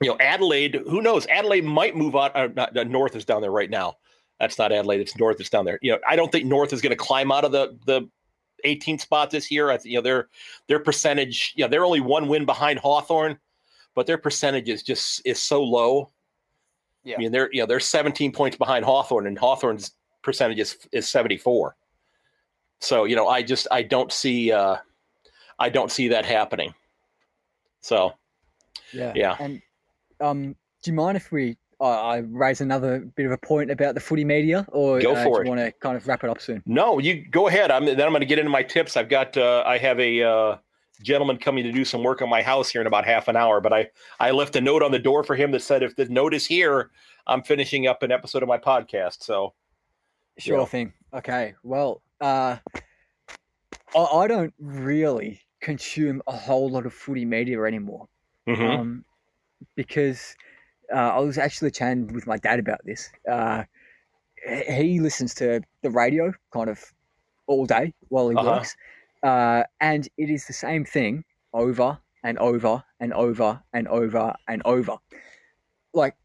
you know Adelaide who knows? Adelaide might move on uh, not, uh, North is down there right now. That's not Adelaide it's North It's down there. You know I don't think North is going to climb out of the the 18th spot this year. I you know their their percentage you know they're only one win behind Hawthorn but their percentage is just is so low. Yeah. I mean, they're you know they're 17 points behind Hawthorn, and Hawthorn's percentage is, is 74. So you know, I just I don't see uh, I don't see that happening. So yeah, yeah. And um, do you mind if we uh, I raise another bit of a point about the footy media, or go uh, for do you want to kind of wrap it up soon? No, you go ahead. I'm then I'm going to get into my tips. I've got uh, I have a uh, gentleman coming to do some work on my house here in about half an hour. But I I left a note on the door for him that said if the note is here, I'm finishing up an episode of my podcast. So sure yeah. thing. Okay. Well, uh, I, I, don't really consume a whole lot of footy media anymore, mm-hmm. um, because uh, I was actually chatting with my dad about this. Uh, he listens to the radio kind of all day while he uh-huh. works. Uh, and it is the same thing over and over and over and over and over. like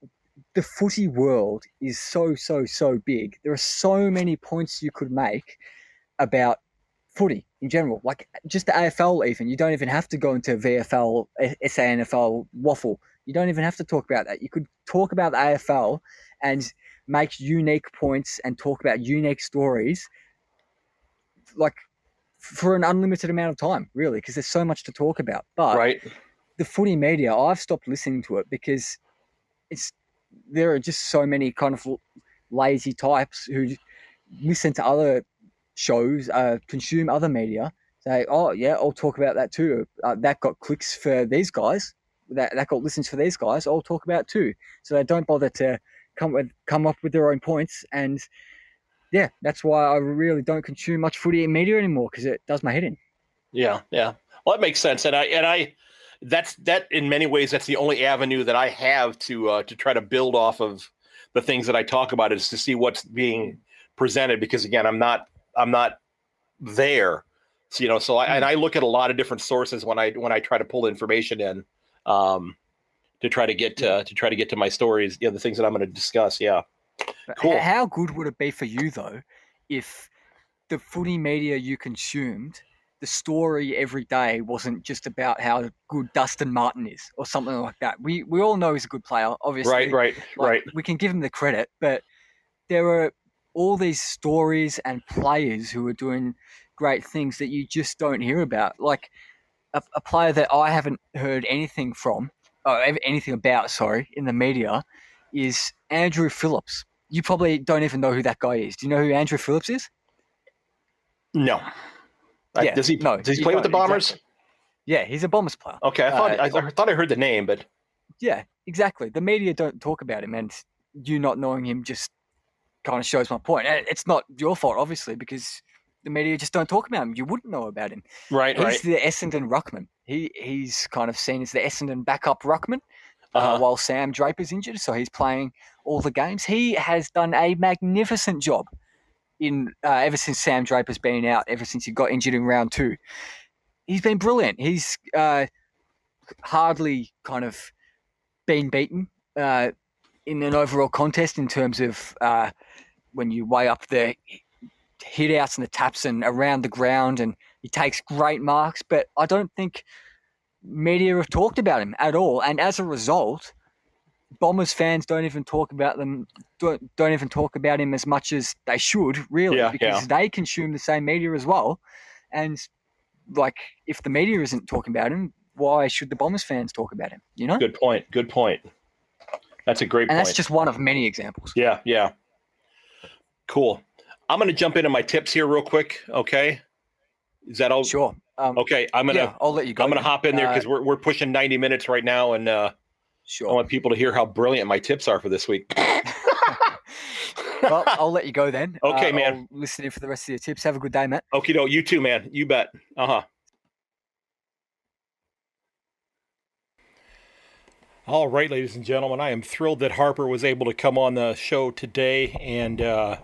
the footy world is so so so big. There are so many points you could make about footy in general, like just the AFL. Even you don't even have to go into VFL, SANFL waffle. You don't even have to talk about that. You could talk about the AFL and make unique points and talk about unique stories, like for an unlimited amount of time, really, because there's so much to talk about. But right. the footy media, I've stopped listening to it because it's there are just so many kind of lazy types who listen to other shows, uh, consume other media, say, "Oh yeah, I'll talk about that too. Uh, that got clicks for these guys. That that got listens for these guys. I'll talk about too." So they don't bother to come with come up with their own points, and yeah, that's why I really don't consume much footy media anymore because it does my head in. Yeah, yeah. Well, that makes sense, and I and I that's that in many ways that's the only avenue that I have to uh, to try to build off of the things that I talk about is to see what's being presented because again I'm not I'm not there so, you know so I, and I look at a lot of different sources when I when I try to pull information in um, to try to get to to try to get to my stories you know the things that I'm going to discuss yeah cool how good would it be for you though if the footy media you consumed the story every day wasn't just about how good Dustin Martin is or something like that. We we all know he's a good player, obviously. Right, right, like, right. We can give him the credit, but there are all these stories and players who are doing great things that you just don't hear about. Like a, a player that I haven't heard anything from, oh, or anything about, sorry, in the media, is Andrew Phillips. You probably don't even know who that guy is. Do you know who Andrew Phillips is? No. Yeah, does he? No, does he play with the Bombers? Exactly. Yeah, he's a Bombers player. Okay, I thought uh, I, I, thought I heard the name, but yeah, exactly. The media don't talk about him, and you not knowing him just kind of shows my point. It's not your fault, obviously, because the media just don't talk about him. You wouldn't know about him. Right, he's right. the Essendon ruckman. He he's kind of seen as the Essendon backup ruckman. Uh, uh-huh. Uh, while Sam Draper's injured, so he's playing all the games. He has done a magnificent job in uh, ever since Sam Draper's been out, ever since he got injured in round two. He's been brilliant. He's uh, hardly kind of been beaten uh, in an overall contest in terms of uh, when you weigh up the hit outs and the taps and around the ground, and he takes great marks. But I don't think media have talked about him at all, and as a result, Bombers fans don't even talk about them. Don't, don't even talk about him as much as they should, really, yeah, because yeah. they consume the same media as well. And like, if the media isn't talking about him, why should the Bombers fans talk about him? You know. Good point. Good point. That's a great and point. that's just one of many examples. Yeah, yeah. Cool. I'm going to jump into my tips here real quick. Okay. Is that all? Sure. Um, okay. I'm gonna. Yeah, I'll let you go. I'm gonna hop in there because uh, we're we're pushing 90 minutes right now, and uh, Sure. I want people to hear how brilliant my tips are for this week. well, I'll let you go then. Okay, uh, man. I'll listen in for the rest of your tips. Have a good day, Matt. Okay, no, you too, man. You bet. Uh huh. All right, ladies and gentlemen, I am thrilled that Harper was able to come on the show today and uh,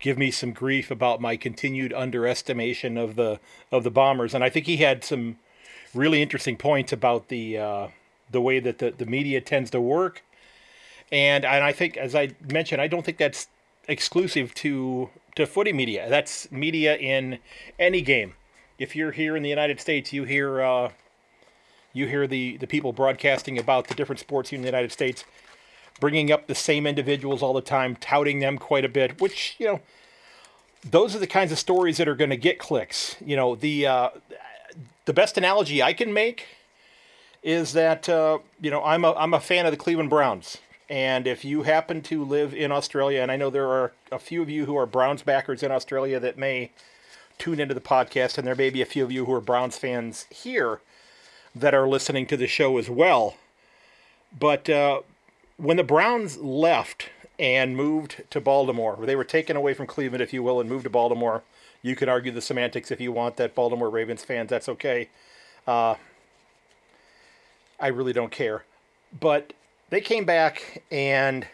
give me some grief about my continued underestimation of the of the Bombers. And I think he had some really interesting points about the uh, the way that the, the media tends to work. And and I think, as I mentioned, I don't think that's exclusive to to footy media. That's media in any game. If you're here in the United States, you hear uh, you hear the the people broadcasting about the different sports here in the United States, bringing up the same individuals all the time, touting them quite a bit. Which you know, those are the kinds of stories that are going to get clicks. You know, the uh, the best analogy I can make is that uh, you know I'm a I'm a fan of the Cleveland Browns, and if you happen to live in Australia, and I know there are a few of you who are Browns backers in Australia that may tune into the podcast, and there may be a few of you who are Browns fans here that are listening to the show as well. But uh, when the Browns left and moved to Baltimore, they were taken away from Cleveland, if you will, and moved to Baltimore. You can argue the semantics if you want that Baltimore Ravens fans, that's okay. Uh, I really don't care. But they came back and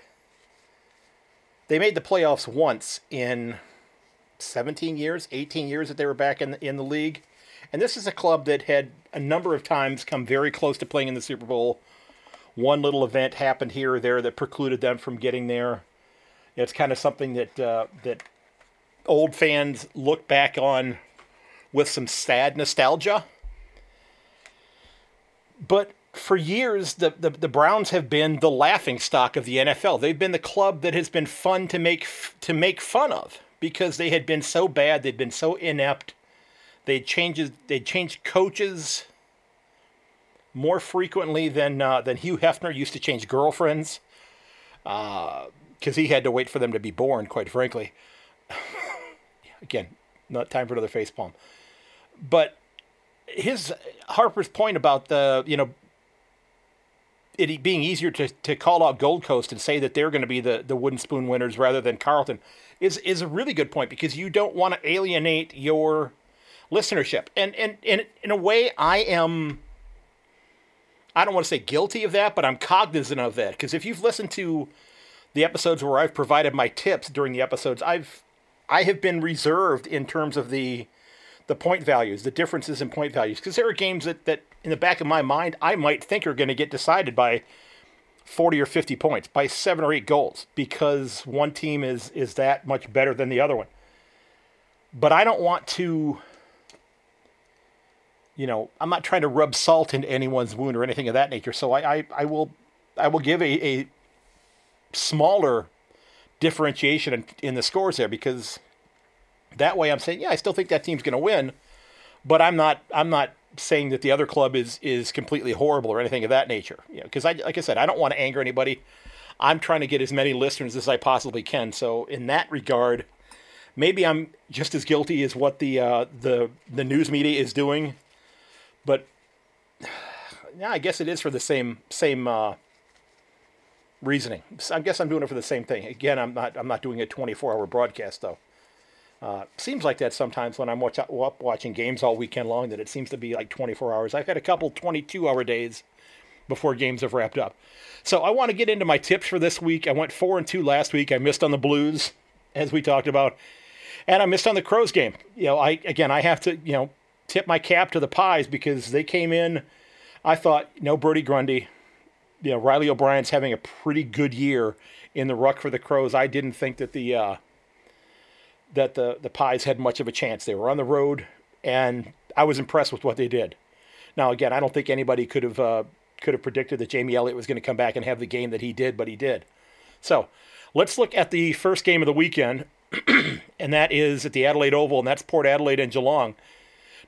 they made the playoffs once in 17 years, 18 years that they were back in the, in the league. And this is a club that had a number of times come very close to playing in the Super Bowl. One little event happened here or there that precluded them from getting there. It's kind of something that uh, that old fans look back on with some sad nostalgia. But for years, the, the, the, Browns have been the laughing stock of the NFL. They've been the club that has been fun to make to make fun of because they had been so bad, they'd been so inept. They changes they changed coaches more frequently than uh, than Hugh Hefner used to change girlfriends because uh, he had to wait for them to be born. Quite frankly, again, not time for another face palm. But his Harper's point about the you know it being easier to, to call out Gold Coast and say that they're going to be the, the wooden spoon winners rather than Carlton is is a really good point because you don't want to alienate your listenership. And and, and in a way I am I don't want to say guilty of that, but I'm cognizant of that because if you've listened to the episodes where I've provided my tips during the episodes, I've I have been reserved in terms of the the point values, the differences in point values, because there are games that, that in the back of my mind I might think are going to get decided by 40 or 50 points, by seven or eight goals, because one team is is that much better than the other one. But I don't want to, you know, I'm not trying to rub salt into anyone's wound or anything of that nature. So I I, I will I will give a, a smaller differentiation in, in the scores there because that way I'm saying, yeah, I still think that team's going to win, but I'm not I'm not saying that the other club is is completely horrible or anything of that nature. You know, because I like I said, I don't want to anger anybody. I'm trying to get as many listeners as I possibly can. So in that regard, maybe I'm just as guilty as what the uh, the the news media is doing, but yeah, I guess it is for the same same uh, reasoning. I guess I'm doing it for the same thing. Again, I'm not I'm not doing a 24 hour broadcast though. Uh, seems like that sometimes when I'm watch, watching games all weekend long, that it seems to be like 24 hours. I've had a couple 22 hour days before games have wrapped up. So I want to get into my tips for this week. I went four and two last week. I missed on the Blues, as we talked about, and I missed on the Crows game. You know, I again I have to you know tip my cap to the Pies because they came in. I thought no Brodie Grundy. You know, Reilly O'Brien's having a pretty good year in the ruck for the Crows. I didn't think that the uh, that the, the Pies had much of a chance. They were on the road, and I was impressed with what they did. Now, again, I don't think anybody could have uh, could have predicted that Jamie Elliott was going to come back and have the game that he did, but he did. So, let's look at the first game of the weekend, and that is at the Adelaide Oval, and that's Port Adelaide and Geelong.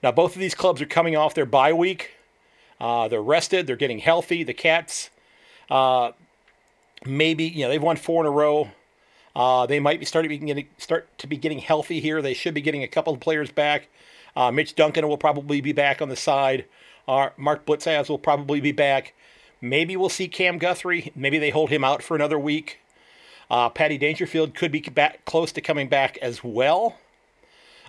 Now, both of these clubs are coming off their bye week. Uh, they're rested. They're getting healthy. The Cats, uh, maybe you know, they've won four in a row. Uh, they might be starting to be getting, start to be getting healthy here. They should be getting a couple of players back. Uh, Mitch Duncan will probably be back on the side. Uh, Mark Blicavs will probably be back. Maybe we'll see Cam Guthrie. Maybe they hold him out for another week. Uh, Paddy Dangerfield could be back close to coming back as well.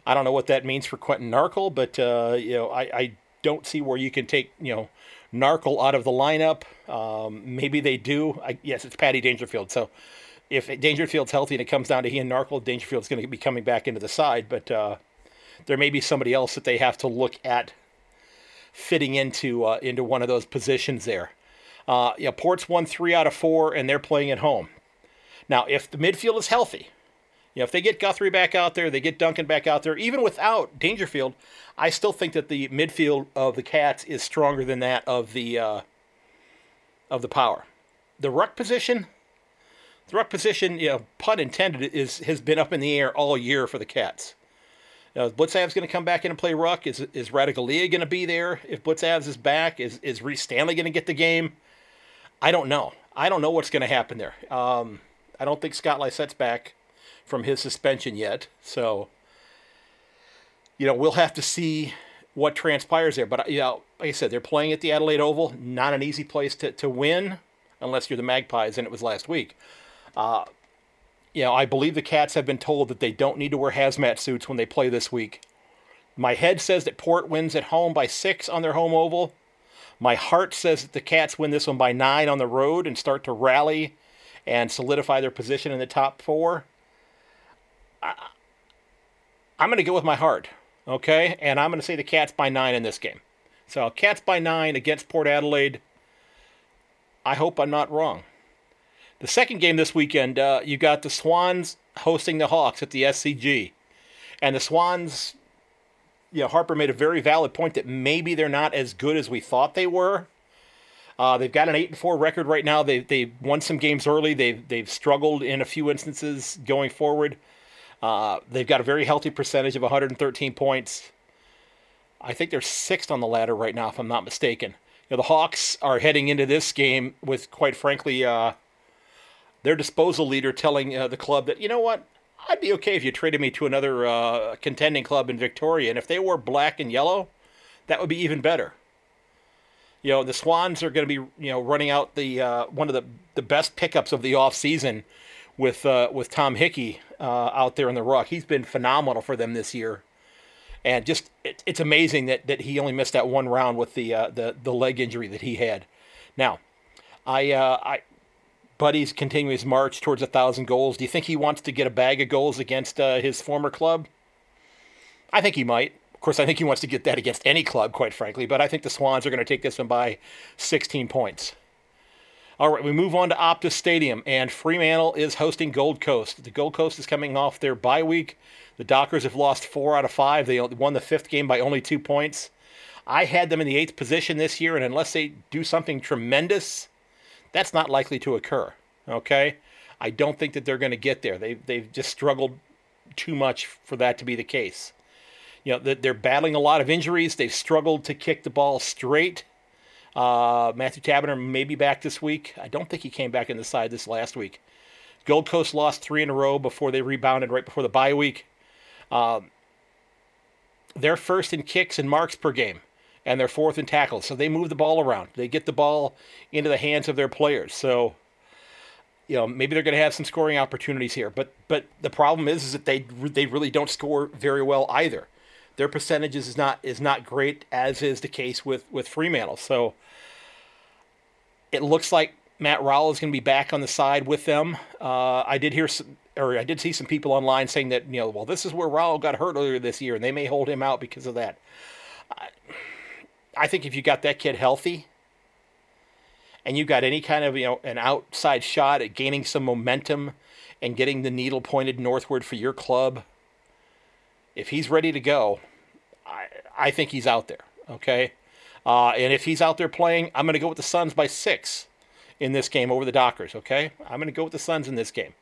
I don't know what that means for Quentin Narkle, but uh, you know I, I, don't see where you can take you know Narkle out of the lineup. Um, maybe they do. I, yes, it's Paddy Dangerfield, so if Dangerfield's healthy and it comes down to he and Narkle, Dangerfield's going to be coming back into the side. But uh, there may be somebody else that they have to look at fitting into uh, into one of those positions there. Uh, know, Port's won three out of four, and they're playing at home. Now, if the midfield is healthy, you know, if they get Guthrie back out there, they get Duncan back out there, even without Dangerfield, I still think that the midfield of the Cats is stronger than that of the uh, of the Power. The ruck position, the ruck position, you know, pun intended, is has been up in the air all year for the Cats. Now, is Blicavs going to come back in and play ruck? Is is Ratugolea going to be there? If Blicavs is back, is is Rhys Stanley going to get the game? I don't know. I don't know what's going to happen there. Um, I don't think Scott Lycett's back from his suspension yet, so you know we'll have to see what transpires there. But you know, like I said, they're playing at the Adelaide Oval, not an easy place to to win unless you're the Magpies, and it was last week. Uh, you know, I believe the Cats have been told that they don't need to wear hazmat suits when they play this week. My head says that Port wins at home by six on their home oval. My heart says that the Cats win this one by nine on the road and start to rally and solidify their position in the top four. I, I'm going to go with my heart, okay? And I'm going to say the Cats by nine in this game. So, Cats by nine against Port Adelaide. I hope I'm not wrong. The second game this weekend, uh, you got the Swans hosting the Hawks at the SCG. And the Swans, you know, Harper made a very valid point that maybe they're not as good as we thought they were. Uh, they've got an eight and four record right now. They they won some games early. They've they've struggled in a few instances going forward. Uh, they've got a very healthy percentage of 113 points. I think they're sixth on the ladder right now, if I'm not mistaken. You know, the Hawks are heading into this game with, quite frankly, uh, their disposal leader telling uh, the club that, you know what, I'd be okay if you traded me to another uh, contending club in Victoria. And if they wore black and yellow, that would be even better. You know, the Swans are going to be, you know, running out the uh, one of the, the best pickups of the off season with uh, with Tom Hickey uh, out there in the ruck. He's been phenomenal for them this year, and just it, it's amazing that, that he only missed that one round with the uh, the the leg injury that he had. Now, I uh, I Buddy's continuing his march towards a thousand goals. Do you think he wants to get a bag of goals against uh, his former club? I think he might. Of course, I think he wants to get that against any club, quite frankly. But I think the Swans are going to take this one by 16 points. All right, we move on to Optus Stadium, and Fremantle is hosting Gold Coast. The Gold Coast is coming off their bye week. The Dockers have lost four out of five. They won the fifth game by only two points. I had them in the eighth position this year, and unless they do something tremendous, that's not likely to occur. Okay, I don't think that they're going to get there. They they've just struggled too much for that to be the case. You know, they're battling a lot of injuries. They've struggled to kick the ball straight. Uh, Matthew Taberner may be back this week. I don't think he came back in the side this last week. Gold Coast lost three in a row before they rebounded right before the bye week. Um, they're first in kicks and marks per game, and they're fourth in tackles. So they move the ball around. They get the ball into the hands of their players. So, you know, maybe they're going to have some scoring opportunities here. But but the problem is, is that they they really don't score very well either their percentages is not is not great, as is the case with with Fremantle. So it looks like Matt Rowell is going to be back on the side with them. Uh, I did hear some, or I did see some people online saying that you know, well, this is where Rowell got hurt earlier this year, and they may hold him out because of that. I, I think if you got that kid healthy, and you got any kind of you know an outside shot at gaining some momentum and getting the needle pointed northward for your club, if he's ready to go, I, I think he's out there. Okay. Uh, and if he's out there playing, I'm going to go with the Suns by six in this game over the Dockers. Okay. I'm going to go with the Suns in this game.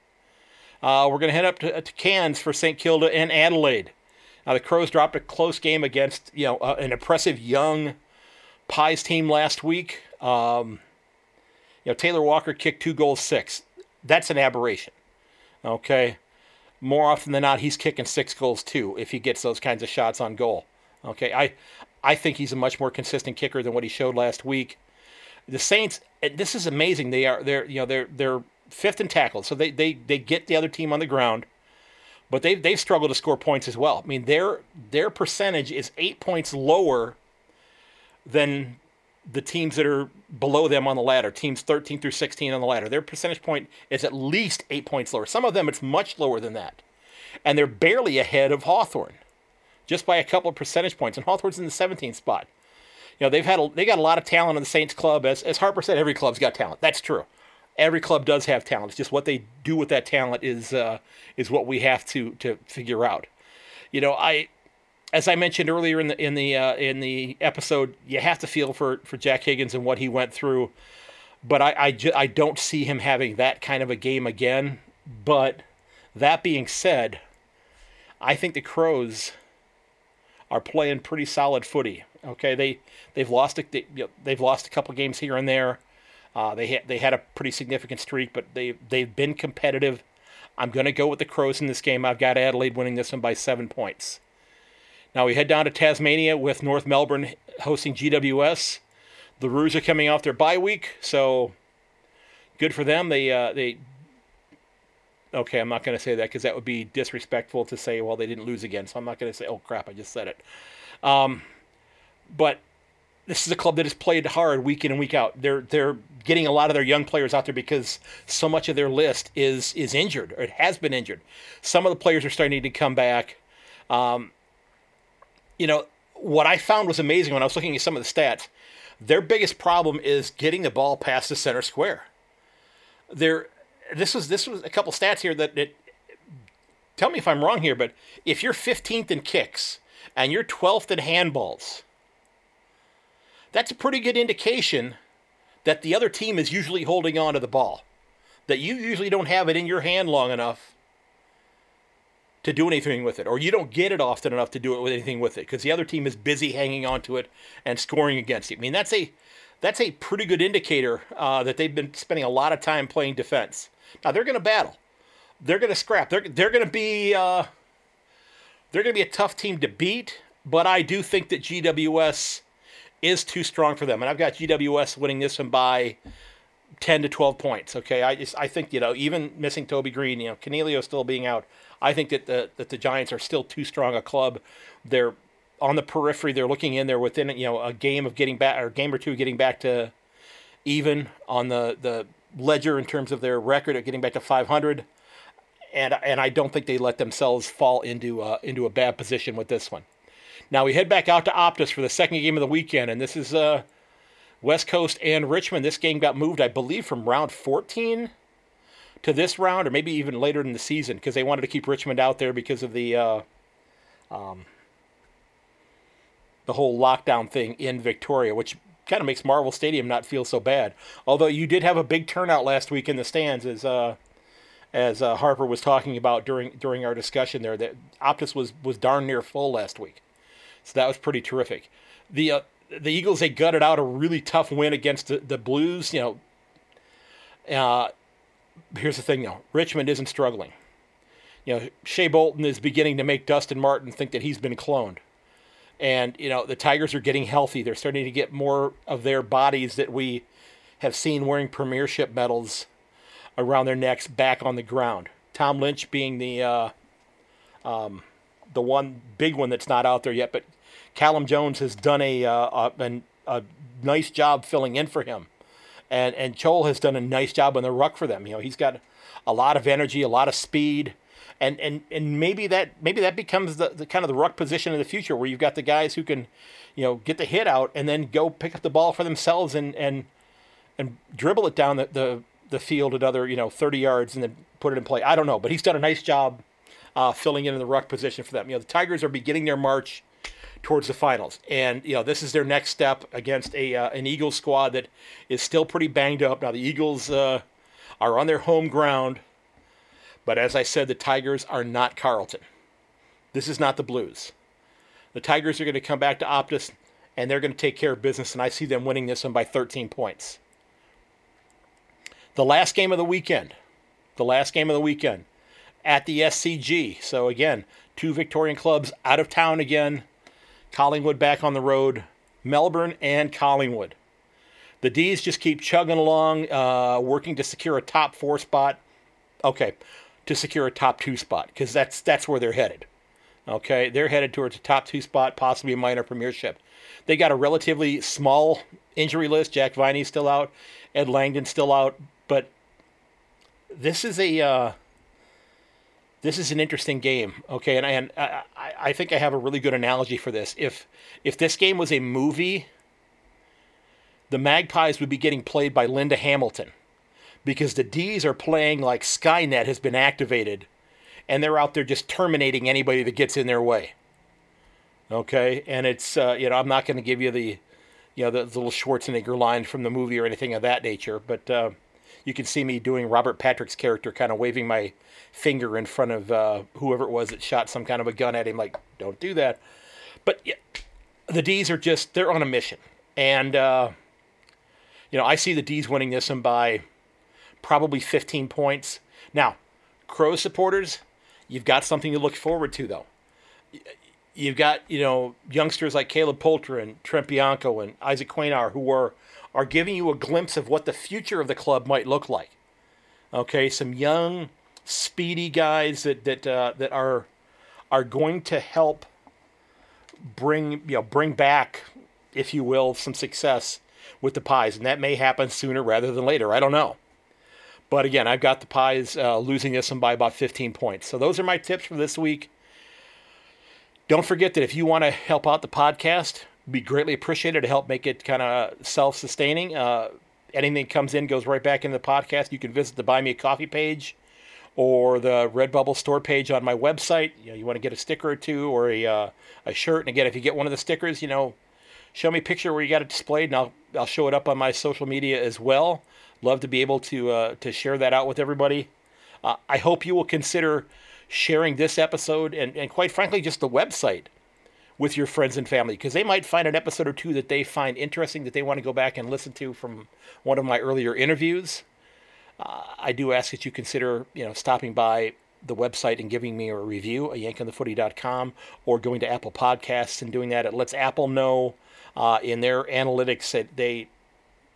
Uh, we're going to head up to, to Cairns for St. Kilda and Adelaide. Now, the Crows dropped a close game against, you know, uh, an impressive young Pies team last week. Um, you know, Taylor Walker kicked two goals, six. That's an aberration. Okay more often than not, he's kicking six goals too if he gets those kinds of shots on goal. Okay, I I think he's a much more consistent kicker than what he showed last week. The Saints, this is amazing. They are they're you know they're they're fifth in tackles, so they they they get the other team on the ground, but they they've struggled to score points as well. I mean their their percentage is eight points lower than the teams that are below them on the ladder, teams 13 through 16 on the ladder, their percentage point is at least eight points lower. Some of them it's much lower than that. And they're barely ahead of Hawthorn, just by a couple of percentage points. And Hawthorn's in the 17th spot. You know, they've had a, they got a lot of talent in the Saints club. As, as Harper said, every club's got talent. That's true. Every club does have talent. It's just what they do with that talent is uh, is what we have to to figure out. You know, I as I mentioned earlier in the in the uh, in the episode, you have to feel for for Jack Higgins and what he went through. But I I, ju- I don't see him having that kind of a game again. But that being said, I think the Crows are playing pretty solid footy. Okay, they they've lost a, they, have lost a couple games here and there. Uh, they had they had a pretty significant streak, but they they've been competitive. I'm going to go with the Crows in this game. I've got Adelaide winning this one by seven points. Now we head down to Tasmania with North Melbourne hosting GWS. The Roos are coming off their bye week, so good for them. They uh, they okay. I'm not going to say that because that would be disrespectful to say, well, they didn't lose again. So I'm not going to say, oh crap, I just said it. Um, but this is a club that has played hard week in and week out. They're they're getting a lot of their young players out there because so much of their list is is injured or it has been injured. Some of the players are starting to come back. Um, you know, what I found was amazing when I was looking at some of the stats. Their biggest problem is getting the ball past the center square. There, this was this was a couple stats here that, that tell me if I'm wrong here, but if you're 15th in kicks and you're 12th in handballs, that's a pretty good indication that the other team is usually holding on to the ball. That you usually don't have it in your hand long enough to do anything with it, or you don't get it often enough to do it with anything with it because the other team is busy hanging on to it and scoring against you. I mean, that's a that's a pretty good indicator uh, that they've been spending a lot of time playing defense. Now they're going to battle, they're going to scrap, they're they're going to be uh, they're going to be a tough team to beat. But I do think that GWS is too strong for them, and I've got GWS winning this one by 10 to 12 points. Okay, I just I think you know even missing Toby Greene, you know, Coniglio still being out. I think that the that the Giants are still too strong a club. They're on the periphery. They're looking in. They're within you know a game of getting back or game or two getting back to even on the the ledger in terms of their record of getting back to 500. And and I don't think they let themselves fall into uh, into a bad position with this one. Now we head back out to Optus for the second game of the weekend, and this is uh, West Coast and Richmond. This game got moved, I believe, from round 14 to this round, or maybe even later in the season, because they wanted to keep Richmond out there because of the uh, um, the whole lockdown thing in Victoria, which kind of makes Marvel Stadium not feel so bad. Although you did have a big turnout last week in the stands, as uh, as uh, Harper was talking about during during our discussion there, that Optus was was darn near full last week, so that was pretty terrific. The uh, the Eagles they gutted out a really tough win against the, the Blues. You know, uh, here's the thing though Richmond isn't struggling. You know, Shai Bolton is beginning to make Dustin Martin think that he's been cloned. And, you know, the Tigers are getting healthy. They're starting to get more of their bodies that we have seen wearing premiership medals around their necks back on the ground. Tom Lynch being the uh, um, the one big one that's not out there yet, but Callum Jones has done a, uh, a, a nice job filling in for him and and Chol has done a nice job on the ruck for them. You know, he's got a lot of energy, a lot of speed, and and and maybe that maybe that becomes the, the kind of the ruck position in the future where you've got the guys who can, you know, get the hit out and then go pick up the ball for themselves and and and dribble it down the the, the field another you know 30 yards and then put it in play. I don't know, but he's done a nice job uh, filling in in the ruck position for them. You know, the Tigers are beginning their march towards the finals. And you know, this is their next step against a uh, an Eagles squad that is still pretty banged up. Now the Eagles uh, are on their home ground, but as I said, the Tigers are not Carlton. This is not the Blues. The Tigers are going to come back to Optus and they're going to take care of business, and I see them winning this one by 13 points. The last game of the weekend, the last game of the weekend at the SCG. So again, two Victorian clubs out of town again. Collingwood back on the road, Melbourne and Collingwood. The D's just keep chugging along, uh, working to secure a top four spot. Okay, to secure a top two spot because that's that's where they're headed. Okay, they're headed towards a top two spot, possibly a minor premiership. They got a relatively small injury list. Jack Viney's still out, Ed Langdon's still out, but this is a uh, this is an interesting game. Okay, and, and I, I think I have a really good analogy for this. If if this game was a movie, the Magpies would be getting played by Linda Hamilton, because the D's are playing like Skynet has been activated, and they're out there just terminating anybody that gets in their way. Okay, and it's uh, you know I'm not going to give you the you know the, the, little Schwarzenegger line from the movie or anything of that nature, but uh, you can see me doing Robert Patrick's character, kind of waving my finger in front of uh, whoever it was that shot some kind of a gun at him. Like, don't do that. But yeah, the D's are just they're on a mission, and uh, you know I see the D's winning this one by probably 15 points. Now, Crow supporters, you've got something to look forward to though. You've got you know youngsters like Caleb Poulter and Trent Bianco and Isaac Quaynor who are are giving you a glimpse of what the future of the club might look like. Okay, some young speedy guys that that uh, that are are going to help bring you know bring back, if you will, some success with the Pies, and that may happen sooner rather than later. I don't know. But again, I've got the Pies uh, losing this one by about 15 points. So those are my tips for this week. Don't forget that if you want to help out the podcast, Be greatly appreciated to help make it kind of self-sustaining. Uh, anything that comes in goes right back into the podcast. You can visit the Buy Me a Coffee page or the Redbubble store page on my website. You know, you want to get a sticker or two or a uh, a shirt. And again, if you get one of the stickers, you know, show me a picture where you got it displayed, and I'll I'll show it up on my social media as well. Love to be able to uh, to share that out with everybody. Uh, I hope you will consider sharing this episode and, and quite frankly just the website with your friends and family because they might find an episode or two that they find interesting that they want to go back and listen to from one of my earlier interviews. Uh, I do ask that you consider, you know, stopping by the website and giving me a review at yankonthefooty.com or going to Apple Podcasts and doing that. It lets Apple know uh, in their analytics that they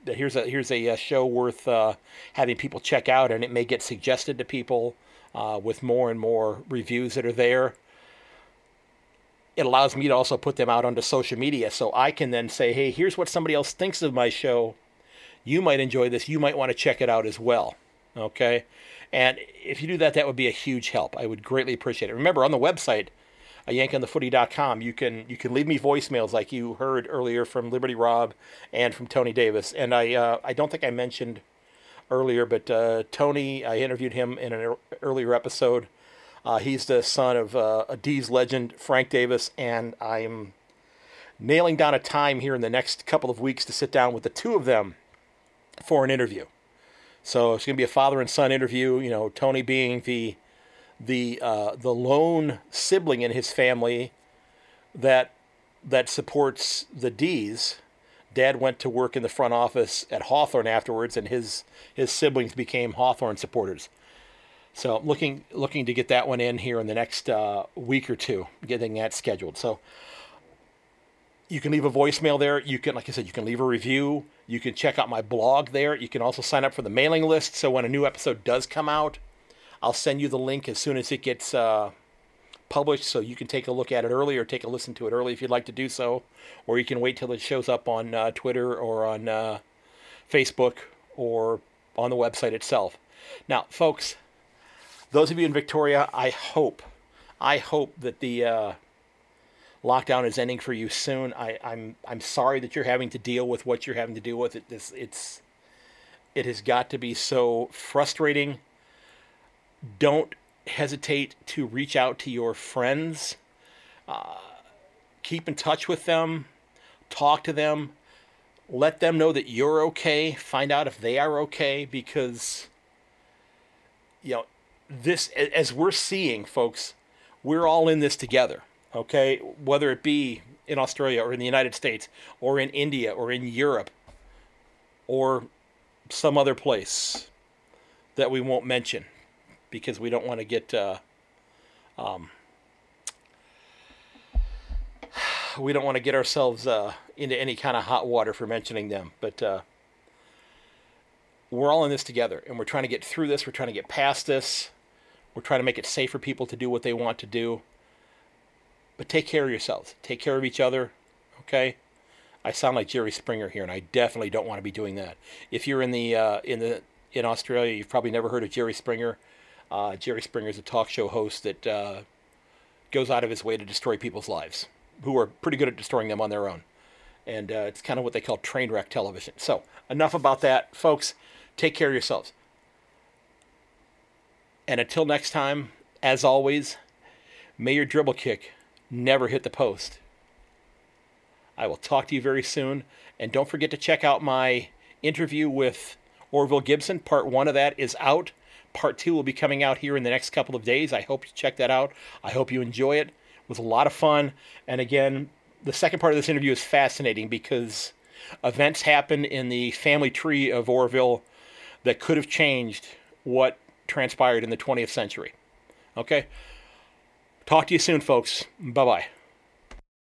here's a here's a, a show worth uh, having people check out, and it may get suggested to people uh, with more and more reviews that are there. It allows me to also put them out onto social media, so I can then say, "Hey, here's what somebody else thinks of my show. You might enjoy this. You might want to check it out as well." Okay, and if you do that, that would be a huge help. I would greatly appreciate it. Remember, on the website, uh, yankonthefooty.com, you can you can leave me voicemails like you heard earlier from Liberty Rob and from Tony Davis. And I uh, I don't think I mentioned earlier, but uh, Tony, I interviewed him in an earlier episode. Uh, he's the son of uh, a D's legend, Frank Davis, and I'm nailing down a time here in the next couple of weeks to sit down with the two of them for an interview. So it's going to be a father and son interview. You know, Tony being the the uh, the lone sibling in his family that that supports the D's. Dad went to work in the front office at Hawthorn afterwards, and his his siblings became Hawthorn supporters. So looking looking to get that one in here in the next uh, week or two, getting that scheduled. So you can leave a voicemail there. You can, like I said, you can leave a review. You can check out my blog there. You can also sign up for the mailing list. So when a new episode does come out, I'll send you the link as soon as it gets uh, published so you can take a look at it early or take a listen to it early if you'd like to do so. Or you can wait till it shows up on uh, Twitter or on uh, Facebook or on the website itself. Now, folks, those of you in Victoria, I hope, I hope that the uh, lockdown is ending for you soon. I, I'm I'm sorry that you're having to deal with what you're having to deal with. It this it's it has got to be so frustrating don't hesitate to reach out to your friends. Uh, keep in touch with them. Talk to them. Let them know that you're okay. Find out if they are okay because, you know, this, as we're seeing, folks, we're all in this together, okay? Whether it be in Australia or in the United States or in India or in Europe or some other place that we won't mention because we don't want to get uh, um, we don't want to get ourselves uh, into any kind of hot water for mentioning them. But uh, we're all in this together, and we're trying to get through this. We're trying to get past this. We're trying to make it safe for people to do what they want to do. But take care of yourselves. Take care of each other. Okay. I sound like Jerry Springer here, and I definitely don't want to be doing that. If you're in the uh, in the in Australia, you've probably never heard of Jerry Springer. Uh, Jerry Springer is a talk show host that uh, goes out of his way to destroy people's lives, who are pretty good at destroying them on their own. And uh, it's kind of what they call train wreck television. So, enough about that, folks. Take care of yourselves. And until next time, as always, may your dribble kick never hit the post. I will talk to you very soon. And don't forget to check out my interview with Orville Gibson. Part one of that is out. Part two will be coming out here in the next couple of days. I hope you check that out. I hope you enjoy it. It was a lot of fun. And again, the second part of this interview is fascinating because events happened in the family tree of Orville that could have changed what transpired in the 20th century. Okay? Talk to you soon, folks. Bye bye.